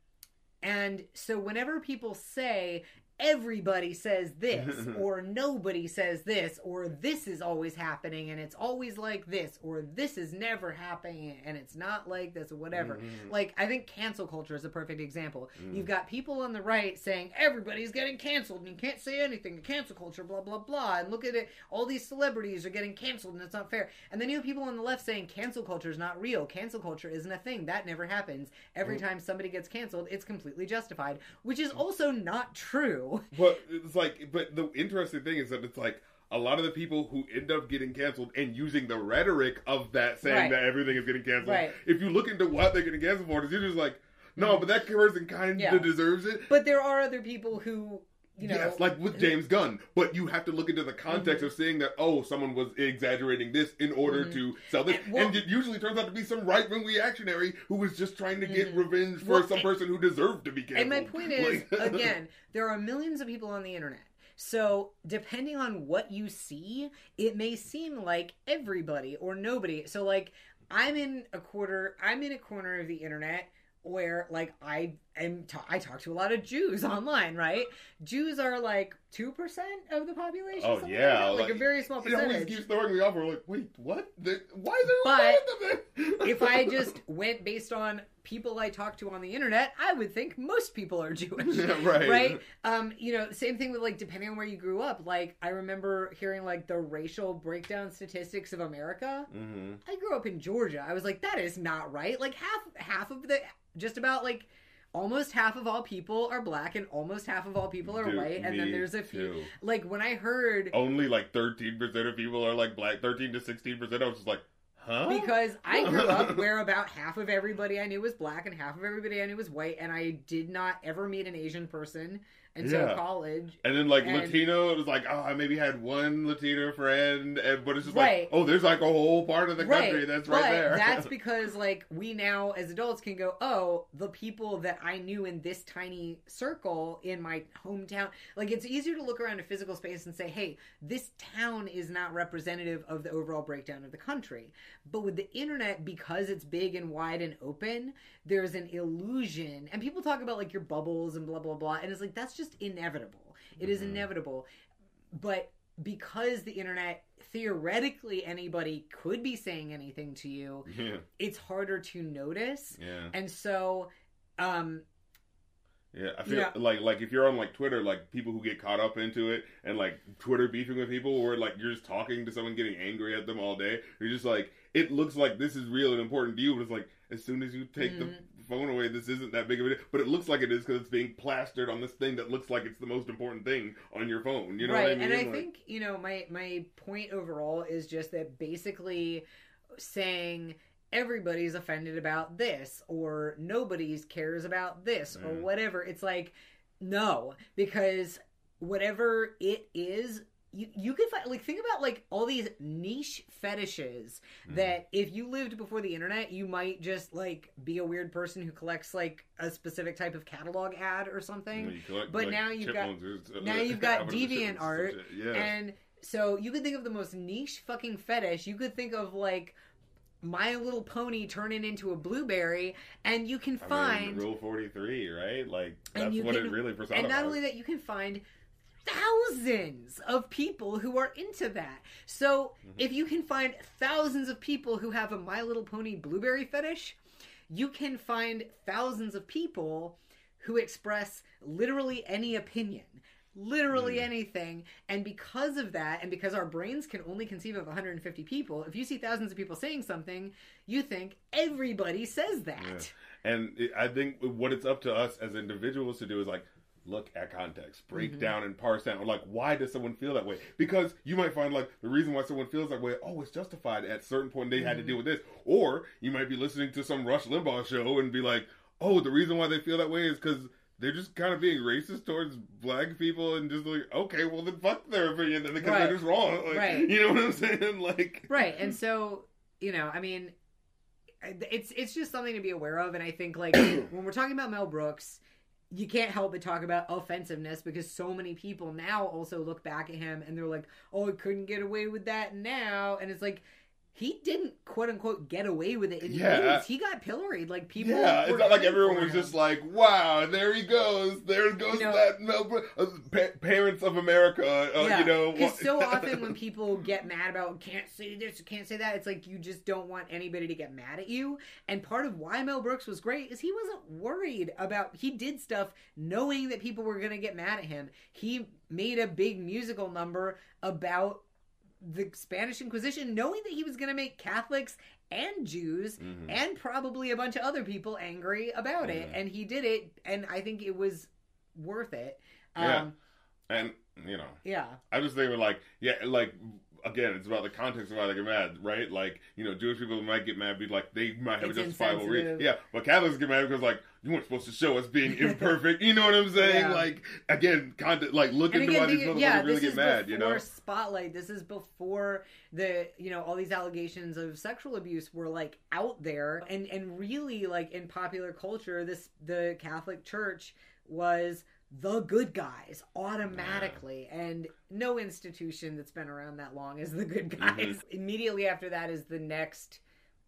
and so whenever people say everybody says this [laughs] or nobody says this or this is always happening and it's always like this or this is never happening and it's not like this or whatever. Mhm. like i think cancel culture is a perfect example. Mm. you've got people on the right saying everybody's getting canceled and you can't say anything cancel culture blah blah blah and look at it all these celebrities are getting canceled and it's not fair. And then you have people on the left saying cancel culture is not real. Cancel culture isn't a thing. That never happens. Every Mm. time somebody gets canceled it's completely justified which is also not true But it's like, but the interesting thing is that it's like a lot of the people who end up getting canceled and using the rhetoric of that saying Right. that everything is getting canceled. Right. If you look into what they're getting canceled for, you're just like, no, but that person kind of Yeah. deserves it. But there are other people who, you know, yes, like with James Gunn, but you have to look into the context Mhm. of saying that oh, someone was exaggerating this in order Mhm. to sell this, And- well- and it usually turns out to be some right wing reactionary who was just trying to get Mhm. revenge for Well, some person who deserved to be canceled. and my point is, Like- [laughs] again, there are millions of people on the internet. So, depending on what you see, it may seem like everybody or nobody. So, like, I'm in a quarter, I'm in a corner of the internet where, like, I am, ta- I talk to a lot of Jews [laughs] online, right? Jews are like 2% of the population. Oh, yeah, Like, like, a very small it always percentage. keeps throwing me off. We're like, wait, what? The- why is there But of them? [laughs] if I just went based on people I talk to on the internet, I would think most people are [laughs] Jewish. Yeah, right. right um you know same thing with like depending on where you grew up like i remember hearing like the racial breakdown statistics of america hmm i grew up in georgia i was like that is not right like half half of the just about like almost half of all people are black and almost half of all people are Dude, white and then there's a few too. like when i heard Only like thirteen percent of people are like black. Thirteen to sixteen percent. I was just like, huh? because I [laughs] grew up where about half of everybody I knew was black and half of everybody I knew was white, and I did not ever meet an Asian person until Yeah. college. And then like And- Latino, it was like, oh, I maybe had one Latino friend, and, but it's just Right. like, oh, there's like a whole part of the country that's right but there. that's [laughs] because like we now as adults can go, oh, the people that I knew in this tiny circle in my hometown, like it's easier to look around a physical space and say, hey, this town is not representative of the overall breakdown of the country. But with the internet, because it's big and wide and open, there's an illusion, and people talk about like your bubbles and blah blah blah, and it's like that's just inevitable. It is Mhm. inevitable, but because the internet theoretically anybody could be saying anything to you yeah, it's harder to notice yeah, and so um yeah. I feel Yeah. like like if you're on like Twitter, like people who get caught up into it and like Twitter beefing with people, or like you're just talking to someone getting angry at them all day. You're just like, it looks like this is real and important to you, but it's like as soon as you take the Mhm. Phone away, this isn't that big of a deal. But it looks like it is because it's being plastered on this thing that looks like it's the most important thing on your phone. You know right what I mean? and i Like- think you know my my point overall is just that basically saying everybody's offended about this or nobody's cares about this or Mm. whatever it's like no because whatever it is you, you could find like think about like all these niche fetishes Mhm. that if you lived before the internet you might just like be a weird person who collects like a specific type of catalog ad or something collect, but like, now you've got- chipmunks now you've got [laughs] whatever deviant shit- some art. Yeah. and so you could think of the most niche fucking fetish. You could think of like My Little Pony turning into a blueberry, and you can I find, mean, Rule 43, right? Like, that's what can- it really personifies. and not only that, you can find thousands of people who are into that. So Mhm. if you can find thousands of people who have a My Little Pony blueberry fetish, you can find thousands of people who express literally any opinion. Literally Mm. anything. And because of that, and because our brains can only conceive of 150 people, if you see thousands of people saying something, you think everybody says that. And it, I think what it's up to us as individuals to do is like look at context, break Mhm. down and parse down. Like, why does someone feel that way? Because you might find like the reason why someone feels that way. Oh, it's justified at certain point. They had to Mhm. deal with this, or you might be listening to some Rush Limbaugh show and be like, oh, the reason why they feel that way is because. They're just kind of being racist towards black people and just like, okay, well then fuck their opinion then because Right. they're just wrong. Like, Right. [laughs] You know what I'm saying? [laughs] Like, right and so you know i mean it's it's just something to be aware of and i think like [coughs] when we're talking about mel brooks you can't help but talk about offensiveness because so many people now also look back at him and they're like oh i couldn't get away with that now. And it's like he didn't quote unquote get away with it in Yeah. He got pilloried. Like people. Yeah, it's not like everyone was him. just like, "Wow, there he goes, there goes You know- that Mel Brooks, uh, pa- parents of America." Uh, You know, because so often when [laughs] people get mad about can't say this, can't say that, it's like you just don't want anybody to get mad at you. And part of why Mel Brooks was great is he wasn't worried about. He did stuff knowing that people were going to get mad at him. He made a big musical number about the Spanish Inquisition, knowing that he was going to make Catholics and Jews Mhm. and probably a bunch of other people angry about it. And he did it, and I think it was worth it. Yeah. Um, and you know, yeah. I just think like, yeah, like again, it's about the context of why they get mad, right? Like, you know, Jewish people might get mad be like they might have It's a justifiable reason. Yeah, but Catholics get mad because like you weren't supposed to show us being [laughs] imperfect. you know what I'm saying? Yeah. Like again, content, like looking again, why these motherfuckers yeah, really get mad. You know? Spotlight. This is before the you know all these allegations of sexual abuse were like out there, and and really like in popular culture, this the Catholic Church was the good guys automatically and no institution that's been around that long is the good guys Mhm. [laughs] immediately after that is the next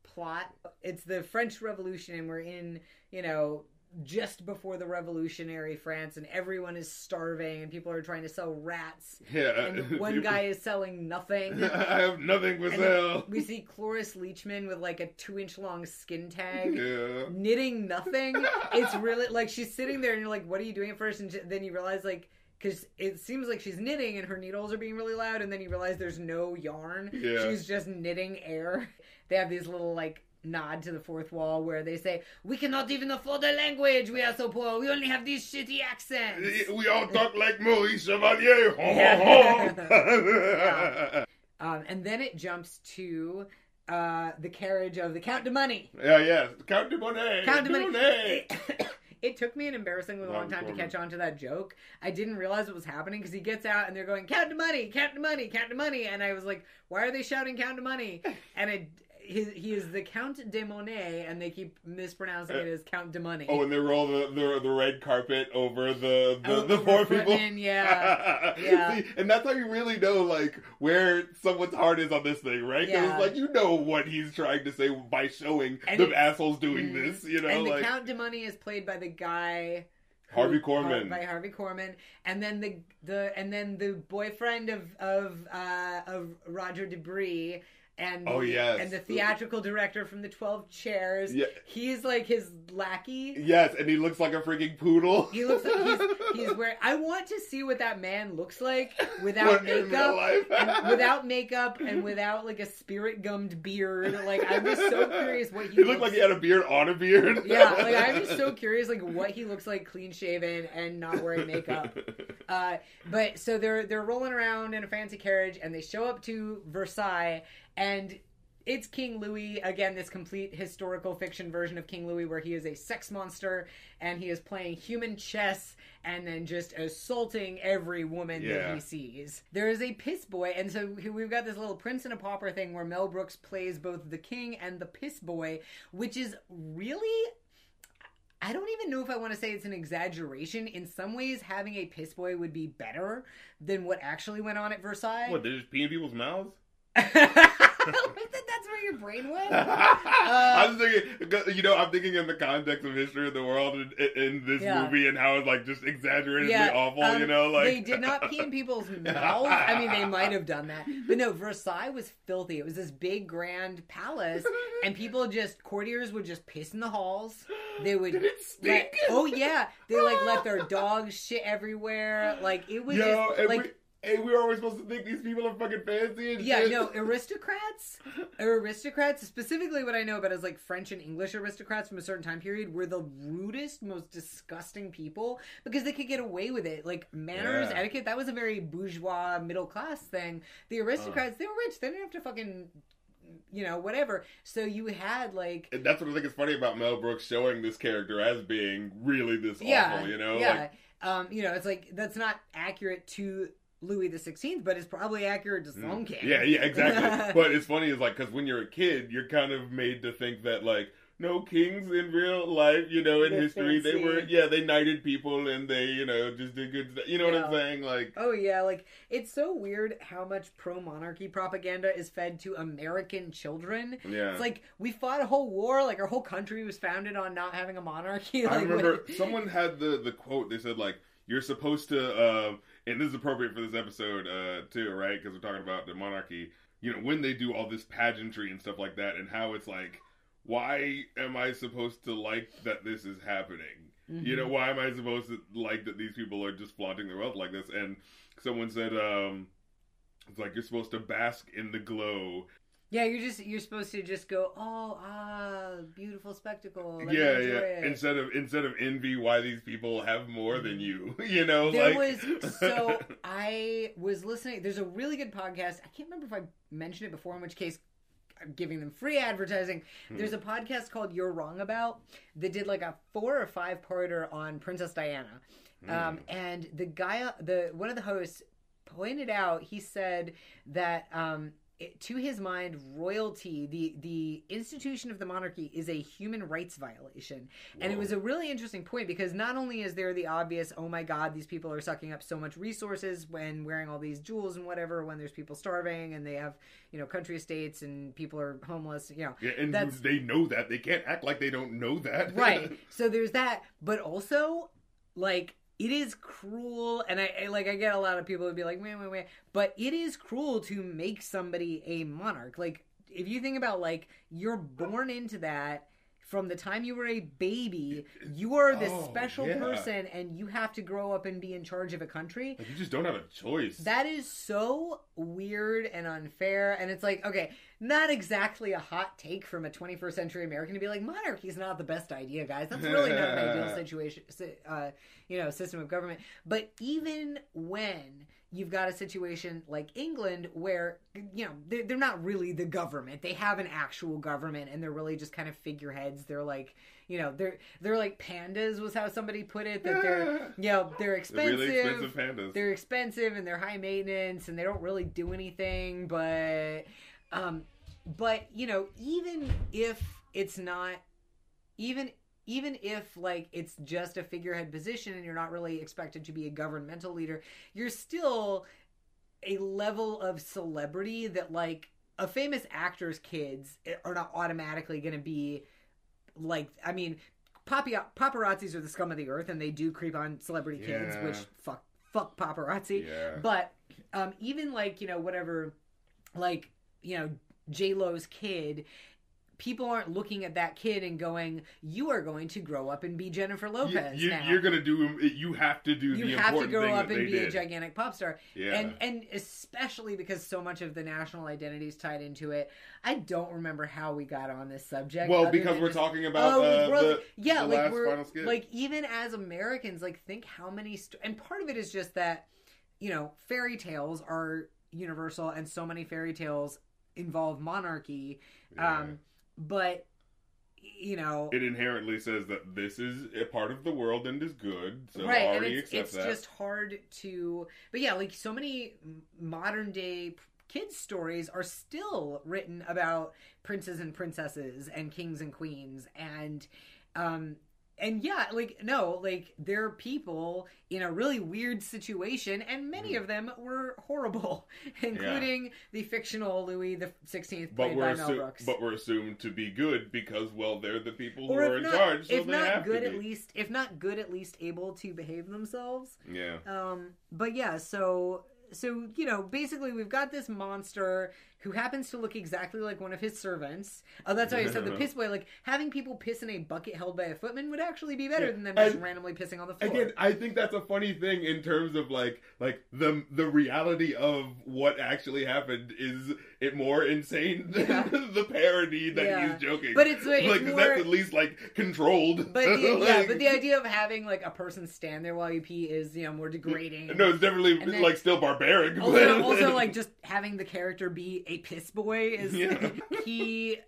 plot it's the french revolution and we're in you know just before the revolutionary france and everyone is starving and people are trying to sell rats Yeah. and one [laughs] guy is selling nothing [laughs] I have nothing for sale. we see cloris leachman with like a two inch long skin tag Yeah. knitting nothing. It's really like she's sitting there and you're like, what are you doing at first? And then you realize like, because it seems like she's knitting and her needles are being really loud, and then you realize there's no yarn. Yeah. She's just knitting air. They have these little like nod to the fourth wall where they say, "We cannot even afford the language. We are so poor. We only have these shitty accents." We all talk like Maurice Chevalier. [laughs] Yeah. [laughs] Um, and then it jumps to uh, the carriage of the Count de Money. yeah, yeah. Count de Monet. Count de Money. Monet. [coughs] It, took me an embarrassingly long time to catch on to that joke. I didn't realize what was happening because he gets out and they're going count the money, count the money, count the money, and I was like, why are they shouting count the money? [laughs] And it. He, he is the Count de Monet, and they keep mispronouncing it as Count de Money. Oh, and they roll the, the the red carpet over the the, Oh, the poor people. Yeah. [laughs] Yeah. See, and that's how you really know like where someone's heart is on this thing, right? 'Cause Yeah. like you know what he's trying to say by showing And the it- assholes doing Mhm. this. You know, and the like Count de Money is played by the guy Harvey Korman. by Harvey Korman, and then the the and then the boyfriend of of uh, of Roger De Bris. And Oh, the, yes. and the theatrical director from the Twelve Chairs. Yeah. He's like his lackey. yes, and he looks like a freaking poodle. He looks like he's, [laughs] he's wearing. I want to see what that man looks like without makeup, and [laughs] without makeup, and without like a spirit gummed beard. Like I'm just so curious what he, He looked like he had a beard on a beard. yeah, like I'm [laughs] just so curious, like what he looks like, clean shaven and not wearing makeup. Uh, but so they're they're rolling around in a fancy carriage, and they show up to Versailles, and it's King Louis again. This complete historical fiction version of King Louis, where he is a sex monster and he is playing human chess and then just assaulting every woman that he sees. There is a piss boy, and so we've got this little Prince and a Pauper thing where Mel Brooks plays both the king and the piss boy, which is really I don't even know if I want to say it's an exaggeration. In some ways, having a piss boy would be better than what actually went on at Versailles. What? they're just pee in people's mouths? That's where your brain went. [laughs] I'm thinking, you know, I'm thinking in the context of history of the world in, in this Yeah. movie and how it's like just exaggeratedly awful. um, you know, like they did not pee in people's [laughs] mouths. I mean, they might have done that, but no. Versailles was filthy. It was this big, grand palace, [laughs] and people just courtiers would just piss in the halls. They would. Let- oh yeah, they like let their dogs shit everywhere. Like it was Yo, just like we, and we were always supposed to think these people are fucking fancy and Yeah, shit. no, [laughs] aristocrats, aristocrats, specifically what I know about is like French and English aristocrats from a certain time period were the rudest, most disgusting people because they could get away with it. Like manners, Yeah. etiquette, that was a very bourgeois, middle class thing. The aristocrats, they were rich. They didn't have to fucking, you know, whatever. So you had like. And that's what I think is funny about Mel Brooks showing this character as being really this Yeah, awful, you know? yeah. Like, um, you know, it's like that's not accurate to Louis the Sixteenth, but it's probably accurate to Sloan King. Mm. Yeah, yeah, exactly. [laughs] but it's funny is like because when you're a kid, you're kind of made to think that like no kings in real life, you know, in They're history. They were yeah, they knighted people and they, you know, just did good stuff. You know what I'm saying? Like Oh yeah, like it's so weird how much pro monarchy propaganda is fed to American children. yeah. It's like we fought a whole war, like our whole country was founded on not having a monarchy. [laughs] Like, I remember what- someone had the the quote. They said like you're supposed to, um, and this is appropriate for this episode uh, too, right? Because we're talking about the monarchy. You know, when they do all this pageantry and stuff like that, and how it's like, why am I supposed to like that this is happening? You know, why am I supposed to like that these people are just flaunting their wealth like this? And someone said, um, it's like you're supposed to bask in the glow Yeah, you're just you're supposed to just go, oh ah, beautiful spectacle. Let yeah, yeah. it." Instead of instead of envy, why these people have more than you? [laughs] You know, There like was so [laughs] I was listening. There's a really good podcast. I can't remember if I mentioned it before. In which case, I'm giving them free advertising. Hmm. There's a podcast called "You're Wrong About" that did like a four or five parter on Princess Diana, um, Hmm. and the guy, the one of the hosts, pointed out. He said that. Um, to his mind, royalty, the the institution of the monarchy, is a human rights violation. And it was a really interesting point because not only is there the obvious, oh my god, these people are sucking up so much resources when wearing all these jewels and whatever, when there's people starving and they have, you know, country estates and people are homeless, you know. yeah, and that's- they know that they can't act like they don't know that, Right. [laughs] so there's that, but also like it is cruel and I, I like I get a lot of people would be like, wait, wait, wait. But it is cruel to make somebody a monarch. Like if you think about like you're born into that from the time you were a baby, you are this Oh, special yeah. person and you have to grow up and be in charge of a country. Like, you just don't have a choice. That is so weird and unfair. And it's like, okay, not exactly a hot take from a 21st century American to be like, monarchy is not the best idea, guys. That's really not an ideal [laughs] situation, uh, you know, system of government. But even when you've got a situation like England where, you know, they're, they're not really the government, they have an actual government and they're really just kind of figureheads. They're like, you know, they're they're like pandas was how somebody put it that they're [laughs] you know they're They're expensive really expensive pandas. they're expensive and they're high maintenance and they don't really do anything but um but you know even if it's not even even if like it's just a figurehead position and you're not really expected to be a governmental leader you're still a level of celebrity that like a famous actor's kids are not automatically going to be like i mean papi- paparazzis are the scum of the earth and they do creep on celebrity kids which fuck fuck paparazzi yeah. but um, even like you know whatever, like you know J Lo's kid, people aren't looking at that kid and going, "You are going to grow up and be Jennifer Lopez." you, now. are gonna do. You have to do You the have to grow up and be did. a gigantic pop star, yeah. and and especially because so much of the national identity is tied into it. I don't remember how we got on this subject. well, because we're just- talking about Oh, uh, the, yeah, the like we're like even as Americans, like think how many st- and part of it is just that you know fairy tales are universal and so many fairy tales involve monarchy, Yeah. um, but you know it inherently says that this is a part of the world and is good. So right and it's, it's just hard to but yeah like so many modern day kids stories are still written about princes and princesses and kings and queens and um and yeah like no like they're people in a really weird situation and many Mhm. of them were horrible [laughs] including the fictional louis the 16th but played we're by mel assu- brooks but we're assumed to be good because well they're the people who are in not, charge, so if not good at least if not good at least able to behave themselves Yeah. um, but yeah, so so you know, basically we've got this monster who happens to look exactly like one of his servants. Oh, that's why I said the piss boy. Like having people piss in a bucket held by a footman would actually be better Yeah, than them just and- randomly pissing on the floor. Again, I think that's a funny thing in terms of like like the the reality of what actually happened is it more insane than Yeah. [laughs] the parody that Yeah. he's joking. But it's- it's more- that's at least like controlled. but [laughs] the, yeah, but the idea of having like a person stand there while you pee is you know more degrading. no, it's definitely then- like still barbaric. Also, but- also, [laughs] like just having the character be a piss boy is Yeah. [laughs] he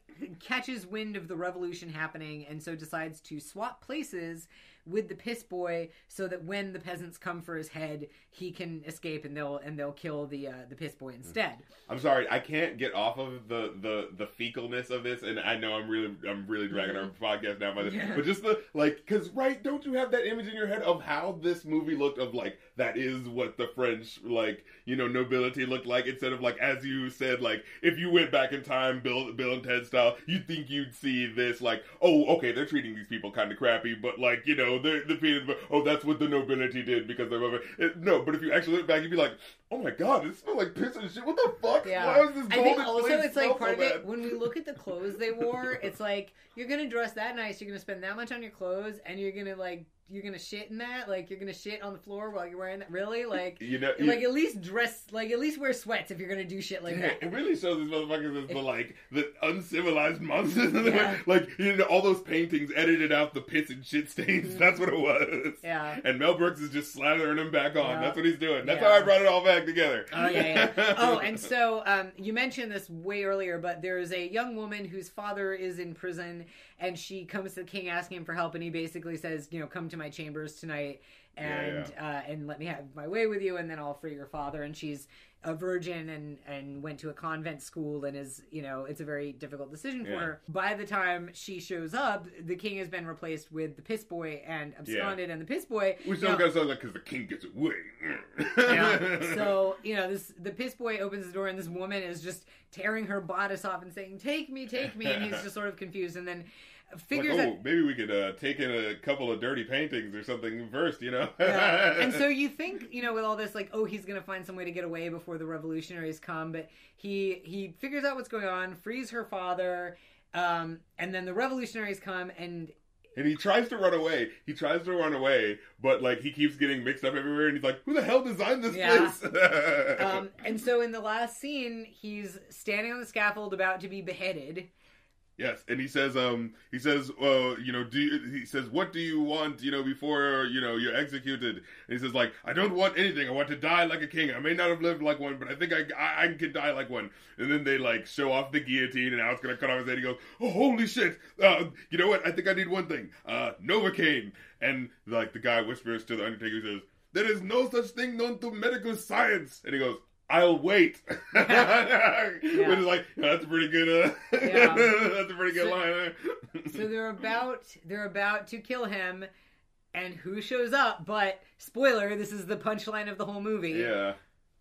catches wind of the revolution happening and so decides to swap places with the piss boy so that when the peasants come for his head he can escape and they'll and they'll kill the uh, the piss boy instead I'm sorry, I can't get off of the the the fecalness of this, and I know I'm really I'm really dragging our podcast down by this, Yeah. but just the like, because right, don't you have that image in your head of how this movie looked? Of like that is what the French like you know nobility looked like. Instead of like as you said, like if you went back in time, Bill Bill and Ted style, you'd think you'd see this like, oh, okay, they're treating these people kind of crappy, but like you know the the people, oh, that's what the nobility did because they're it, no, but if you actually look back, you'd be like, oh my god, it smells like piss and shit. What the fuck? Yeah. Why is this I think also it's like so part of it when we look at the clothes they wore. It's like you're gonna dress that nice, you're gonna spend that much on your clothes, and you're gonna like you're gonna shit in that. Like you're gonna shit on the floor while you're wearing that. Really? Like You know, you- like at least dress like at least wear sweats if you're gonna do shit like that. it really shows these motherfuckers as the like the uncivilized monsters. [laughs] Yeah. like you know, all those paintings edited out the piss and shit stains. That's what it was. Yeah. And Mel Brooks is just slathering them back on. Yeah. That's what he's doing. That's Yeah. how I brought it all back together. Oh yeah, yeah. [laughs] Oh, and so um, you mentioned this way earlier, but there's a young woman whose father is in prison, and she comes to the king asking him for help, and he basically says, you know, come to my chambers tonight, and Uh, and let me have my way with you, and then I'll free your father. And she's a virgin and and went to a convent school and is you know it's a very difficult decision for Yeah. her by the time she shows up the king has been replaced with the piss boy and absconded and the piss boy Which don't gotta sound like because the king gets away. yeah. [laughs] So you know, this the piss boy opens the door, and this woman is just tearing her bodice off and saying, "Take me, take me," and he's just sort of confused, and then like, oh, out. maybe we could uh, take in a couple of dirty paintings or something first, you know? Yeah. And so [laughs] you think, you know, with all this, like, oh, he's gonna find some way to get away before the revolutionaries come, but he he figures out what's going on, frees her father, um, and then the revolutionaries come, and And he tries to run away. He tries to run away, but like he keeps getting mixed up everywhere. And he's like, "Who the hell designed this Yeah. place?" [laughs] um, and so in the last scene, he's standing on the scaffold about to be beheaded. Yes, and he says, "Um, he says, uh, you know, do you, he says, what do you want? You know, before you know you're executed?" And he says, "Like, I don't want anything. I want to die like a king. I may not have lived like one, but I think I, I, I can die like one." And then they like show off the guillotine, and now it's gonna cut off his head. He goes, "Oh, holy shit! Uh, you know what? I think I need one thing. Uh, Novocaine." And like the guy whispers to the Undertaker, he says, "There is no such thing known to medical science." And he goes. I'll wait. [laughs] [laughs] Which is like that's a pretty good. Uh, Yeah. [laughs] that's a pretty good So- line. So they're about they're about to kill him, and who shows up? But spoiler, this is the punchline of the whole movie. yeah,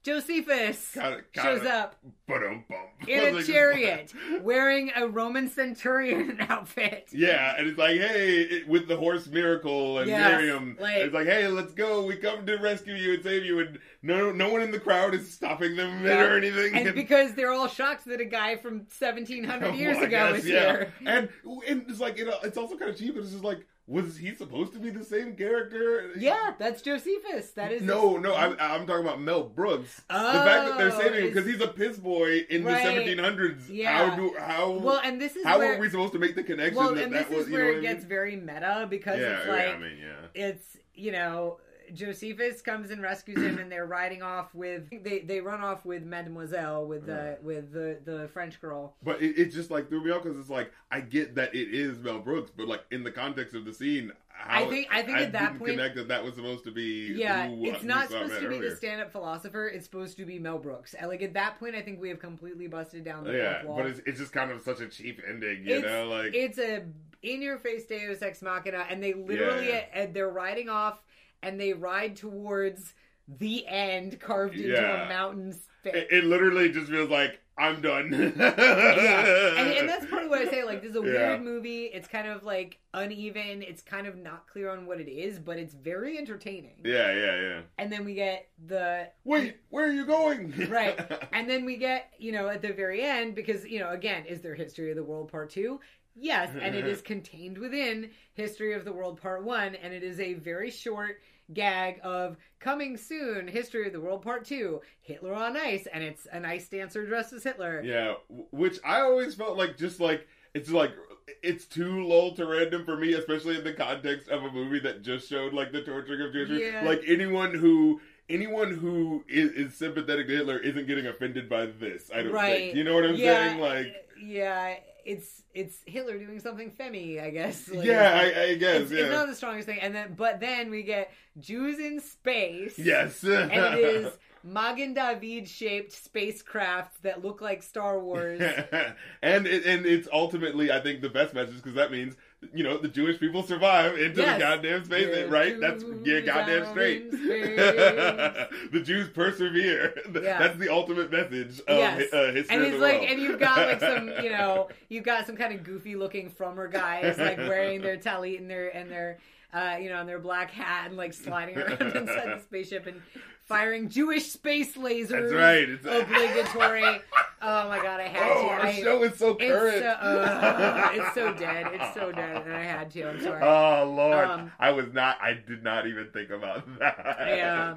Josephus Got it, got shows up [laughs] in a chariot, wearing a Roman centurion [laughs] outfit. Yeah, and it's like, hey, it, with the horse miracle and Yes, Miriam, like- it's like, hey, let's go. We come to rescue you and save you, and no, no one in the crowd is stopping them Yeah. or anything. And because they're all shocked that a guy from 1700 [laughs] years Well, ago guess, is yeah. here. and and it's like, it, it's also kind of cheap. But it's just like, was he supposed to be the same character? Yeah, that's Josephus. That is No, no, I'm, I'm talking about Mel Brooks. the fact that they're Oh, saving him because he's a piss boy in Right. the 1700s. Yeah. How do how Well, and this is how where are we supposed to make the connection well, that and that this was? is you where know it I mean? gets very meta because yeah, it's yeah, like I mean, yeah. it's you know Josephus comes and rescues him, and they're riding off with they they run off with Mademoiselle with the with the the French girl. But it, it just like threw me off because it's like I get that it is Mel Brooks, but like in the context of the scene, how, I think- I think at that point- connect that that was supposed to be. Yeah, who, it's not supposed to be earlier. the stand-up philosopher. It's supposed to be Mel Brooks. And like at that point, I think we have completely busted down the Yeah, but it's, it's just kind of such a cheap ending, you It's- know, like it's a in-your-face Deus Ex Machina, and they literally Yeah. and they're riding off, and they ride towards the end, carved into Yeah. a mountain. Spa- it, it literally just feels like I'm done. yeah, and, and that's part of what I say. Like, this is a [laughs] Yeah. weird movie. It's kind of like uneven. It's kind of not clear on what it is, but it's very entertaining. yeah, yeah, yeah. And then we get the Wait, where are you going? [laughs] right, and then we get you know at the very end because you know again, is there History of the World Part Two? Yes, [laughs] and it is contained within History of the World Part One, and it is a very short gag of coming soon history of the world part two hitler on ice and it's an ice dancer dressed as hitler Yeah, which I always felt like just like it's like it's too lull to random for me, especially in the context of a movie that just showed like the torturing of Jews. Yeah. Like anyone who anyone who is, is sympathetic to Hitler isn't getting offended by this. I don't right think. You know what I'm yeah, saying? Like yeah it's it's Hitler doing something femmy, I guess. [laughs] Like, yeah, I, I guess. it's, yeah. it's not the strongest thing, and then but then we get Jews in space. yes. [laughs] and it is Magen David shaped spacecraft that look like Star Wars. [laughs] and it, and it's ultimately, I think, the best message because that means you know the Jewish people survive into Yes. the goddamn space, The right? That's yeah, goddamn straight. [laughs] the Jews persevere. Yeah. That's the ultimate message of Yes. uh, history and the like, world. and you've got like [laughs] some, you know, you've got some kind of goofy looking frummer guys like wearing their talit and their and their, uh, you know, and their black hat and like sliding around [laughs] inside the spaceship and firing Jewish space lasers. That's right. It's, Obligatory. [laughs] Oh my god, I had oh, to. our I, show is so it's current. so, uh, [laughs] it's so dead. It's so dead, and I had to. I'm sorry. Oh Lord, Um, I was not. I did not even think about that. Yeah.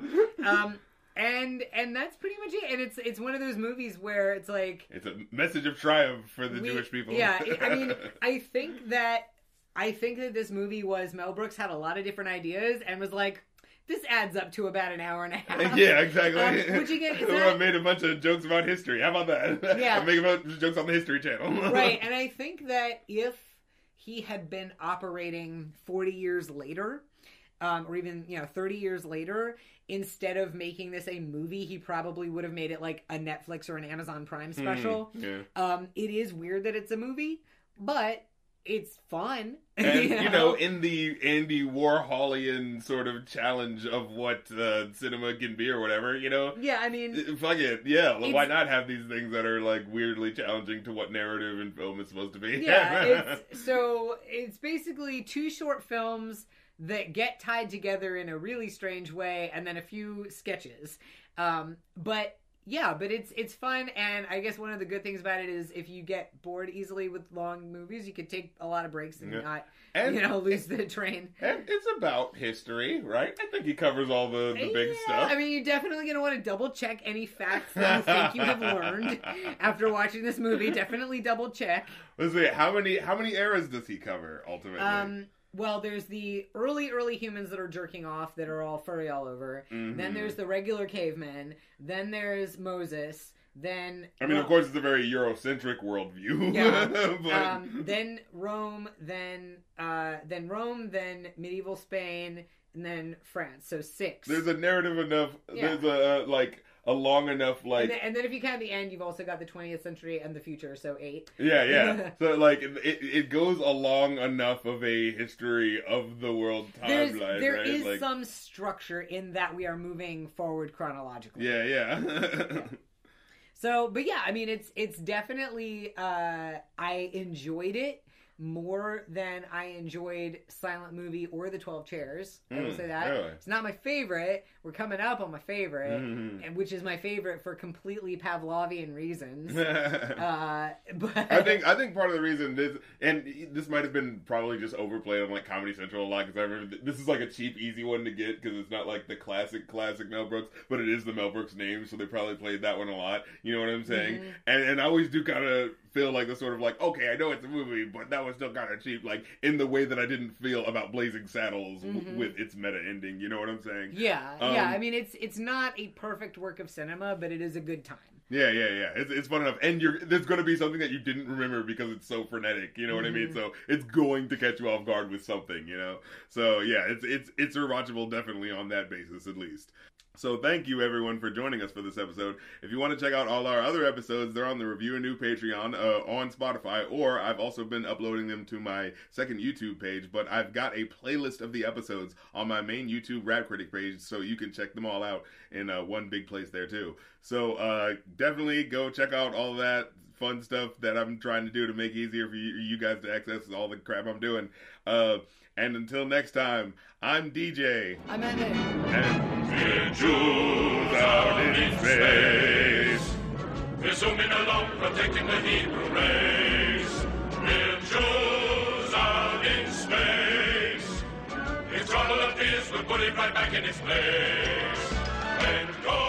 Um, and and that's pretty much it. And it's it's one of those movies where it's like It's a message of triumph for the we- Jewish people. Yeah, I mean, I think that I think that this movie was Mel Brooks had a lot of different ideas and was like, this adds up to about an hour and a half. yeah, exactly. Um, [laughs] which again, is I that- made a bunch of jokes about history. How about that? [laughs] Yeah. I'm making a bunch of jokes on the History Channel. [laughs] right. And I think that if he had been operating 40 years later, um, or even you know 30 years later, instead of making this a movie, he probably would have made it like a Netflix or an Amazon Prime Hmm, special. yeah. Um, it is weird that it's a movie, but it's fun. [laughs] And you know, in the Andy Warholian sort of challenge of what uh, cinema can be or whatever, you know, yeah, I mean, Uh, Fuck it, yeah. well, Why not have these things that are like weirdly challenging to what narrative and film is supposed to be? yeah, [laughs] it's, so it's basically two short films that get tied together in a really strange way, and then a few sketches. Um, but yeah, but it's it's fun, and I guess one of the good things about it is if you get bored easily with long movies, you could take a lot of breaks and Yeah. not and, you know lose the train. and it's about history, right? I think he covers all the, the big Yeah, stuff. I mean, you're definitely going to want to double check any facts that you think you have learned [laughs] after watching this movie. Definitely double check. Let's see, how many how many eras does he cover ultimately? Um, well, there's the early, early humans that are jerking off that are all furry all over. Mhm. Then there's the regular cavemen. Then there's Moses. Then I mean, of course, it's a very Eurocentric worldview. [laughs] Yeah. but, um, then Rome. Then uh, then Rome. Then medieval Spain. And then France. So six. there's a narrative enough. Yeah. There's a uh, like a long enough like and, then, and then if you count the end, you've also got the 20th century and the future. So eight. Yeah, yeah. [laughs] so like it, it goes along enough of a history of the world timeline, there right? is like, some structure in that we are moving forward chronologically. yeah, yeah. [laughs] So, but yeah, I mean, it's it's definitely uh, I enjoyed it more than I enjoyed Silent Movie or The Twelve Chairs. I will Mm, say that really? it's not my favorite. We're coming up on my favorite, Mhm. and which is my favorite for completely Pavlovian reasons. [laughs] uh, but I think I think part of the reason this and this might have been probably just overplayed on like Comedy Central a lot because I remember this is like a cheap, easy one to get because it's not like the classic, classic Mel Brooks, but it is the Mel Brooks name, so they probably played that one a lot. You know what I'm saying? Mhm. And and I always do kind of feel like the sort of like okay, I know it's a movie, but that was still kind of cheap, like in the way that I didn't feel about Blazing Saddles w- Mhm. with its meta ending. You know what I'm saying? yeah, Um, yeah. I mean, it's it's not a perfect work of cinema, but it is a good time. Yeah, yeah, yeah. It's, it's fun enough, and you're there's going to be something that you didn't remember because it's so frenetic. You know what I mean? Mhm. So it's going to catch you off guard with something. You know. So yeah, it's it's it's rewatchable definitely on that basis at least. So thank you everyone for joining us for this episode. If you want to check out all our other episodes, they're on the Review and New Patreon uh, on Spotify, or I've also been uploading them to my second YouTube page. But I've got a playlist of the episodes on my main YouTube Rap Critic page, so you can check them all out in uh, one big place there too. So uh, definitely go check out all that fun stuff that I'm trying to do to make easier for you, you guys to access all the crap I'm doing. And until next time, I'm DJ. I'm it. And Jews out in space. We're zooming along, protecting the Hebrew race. We're Jews out in space. If trouble appears, we'll put it right back in its place. When Goyim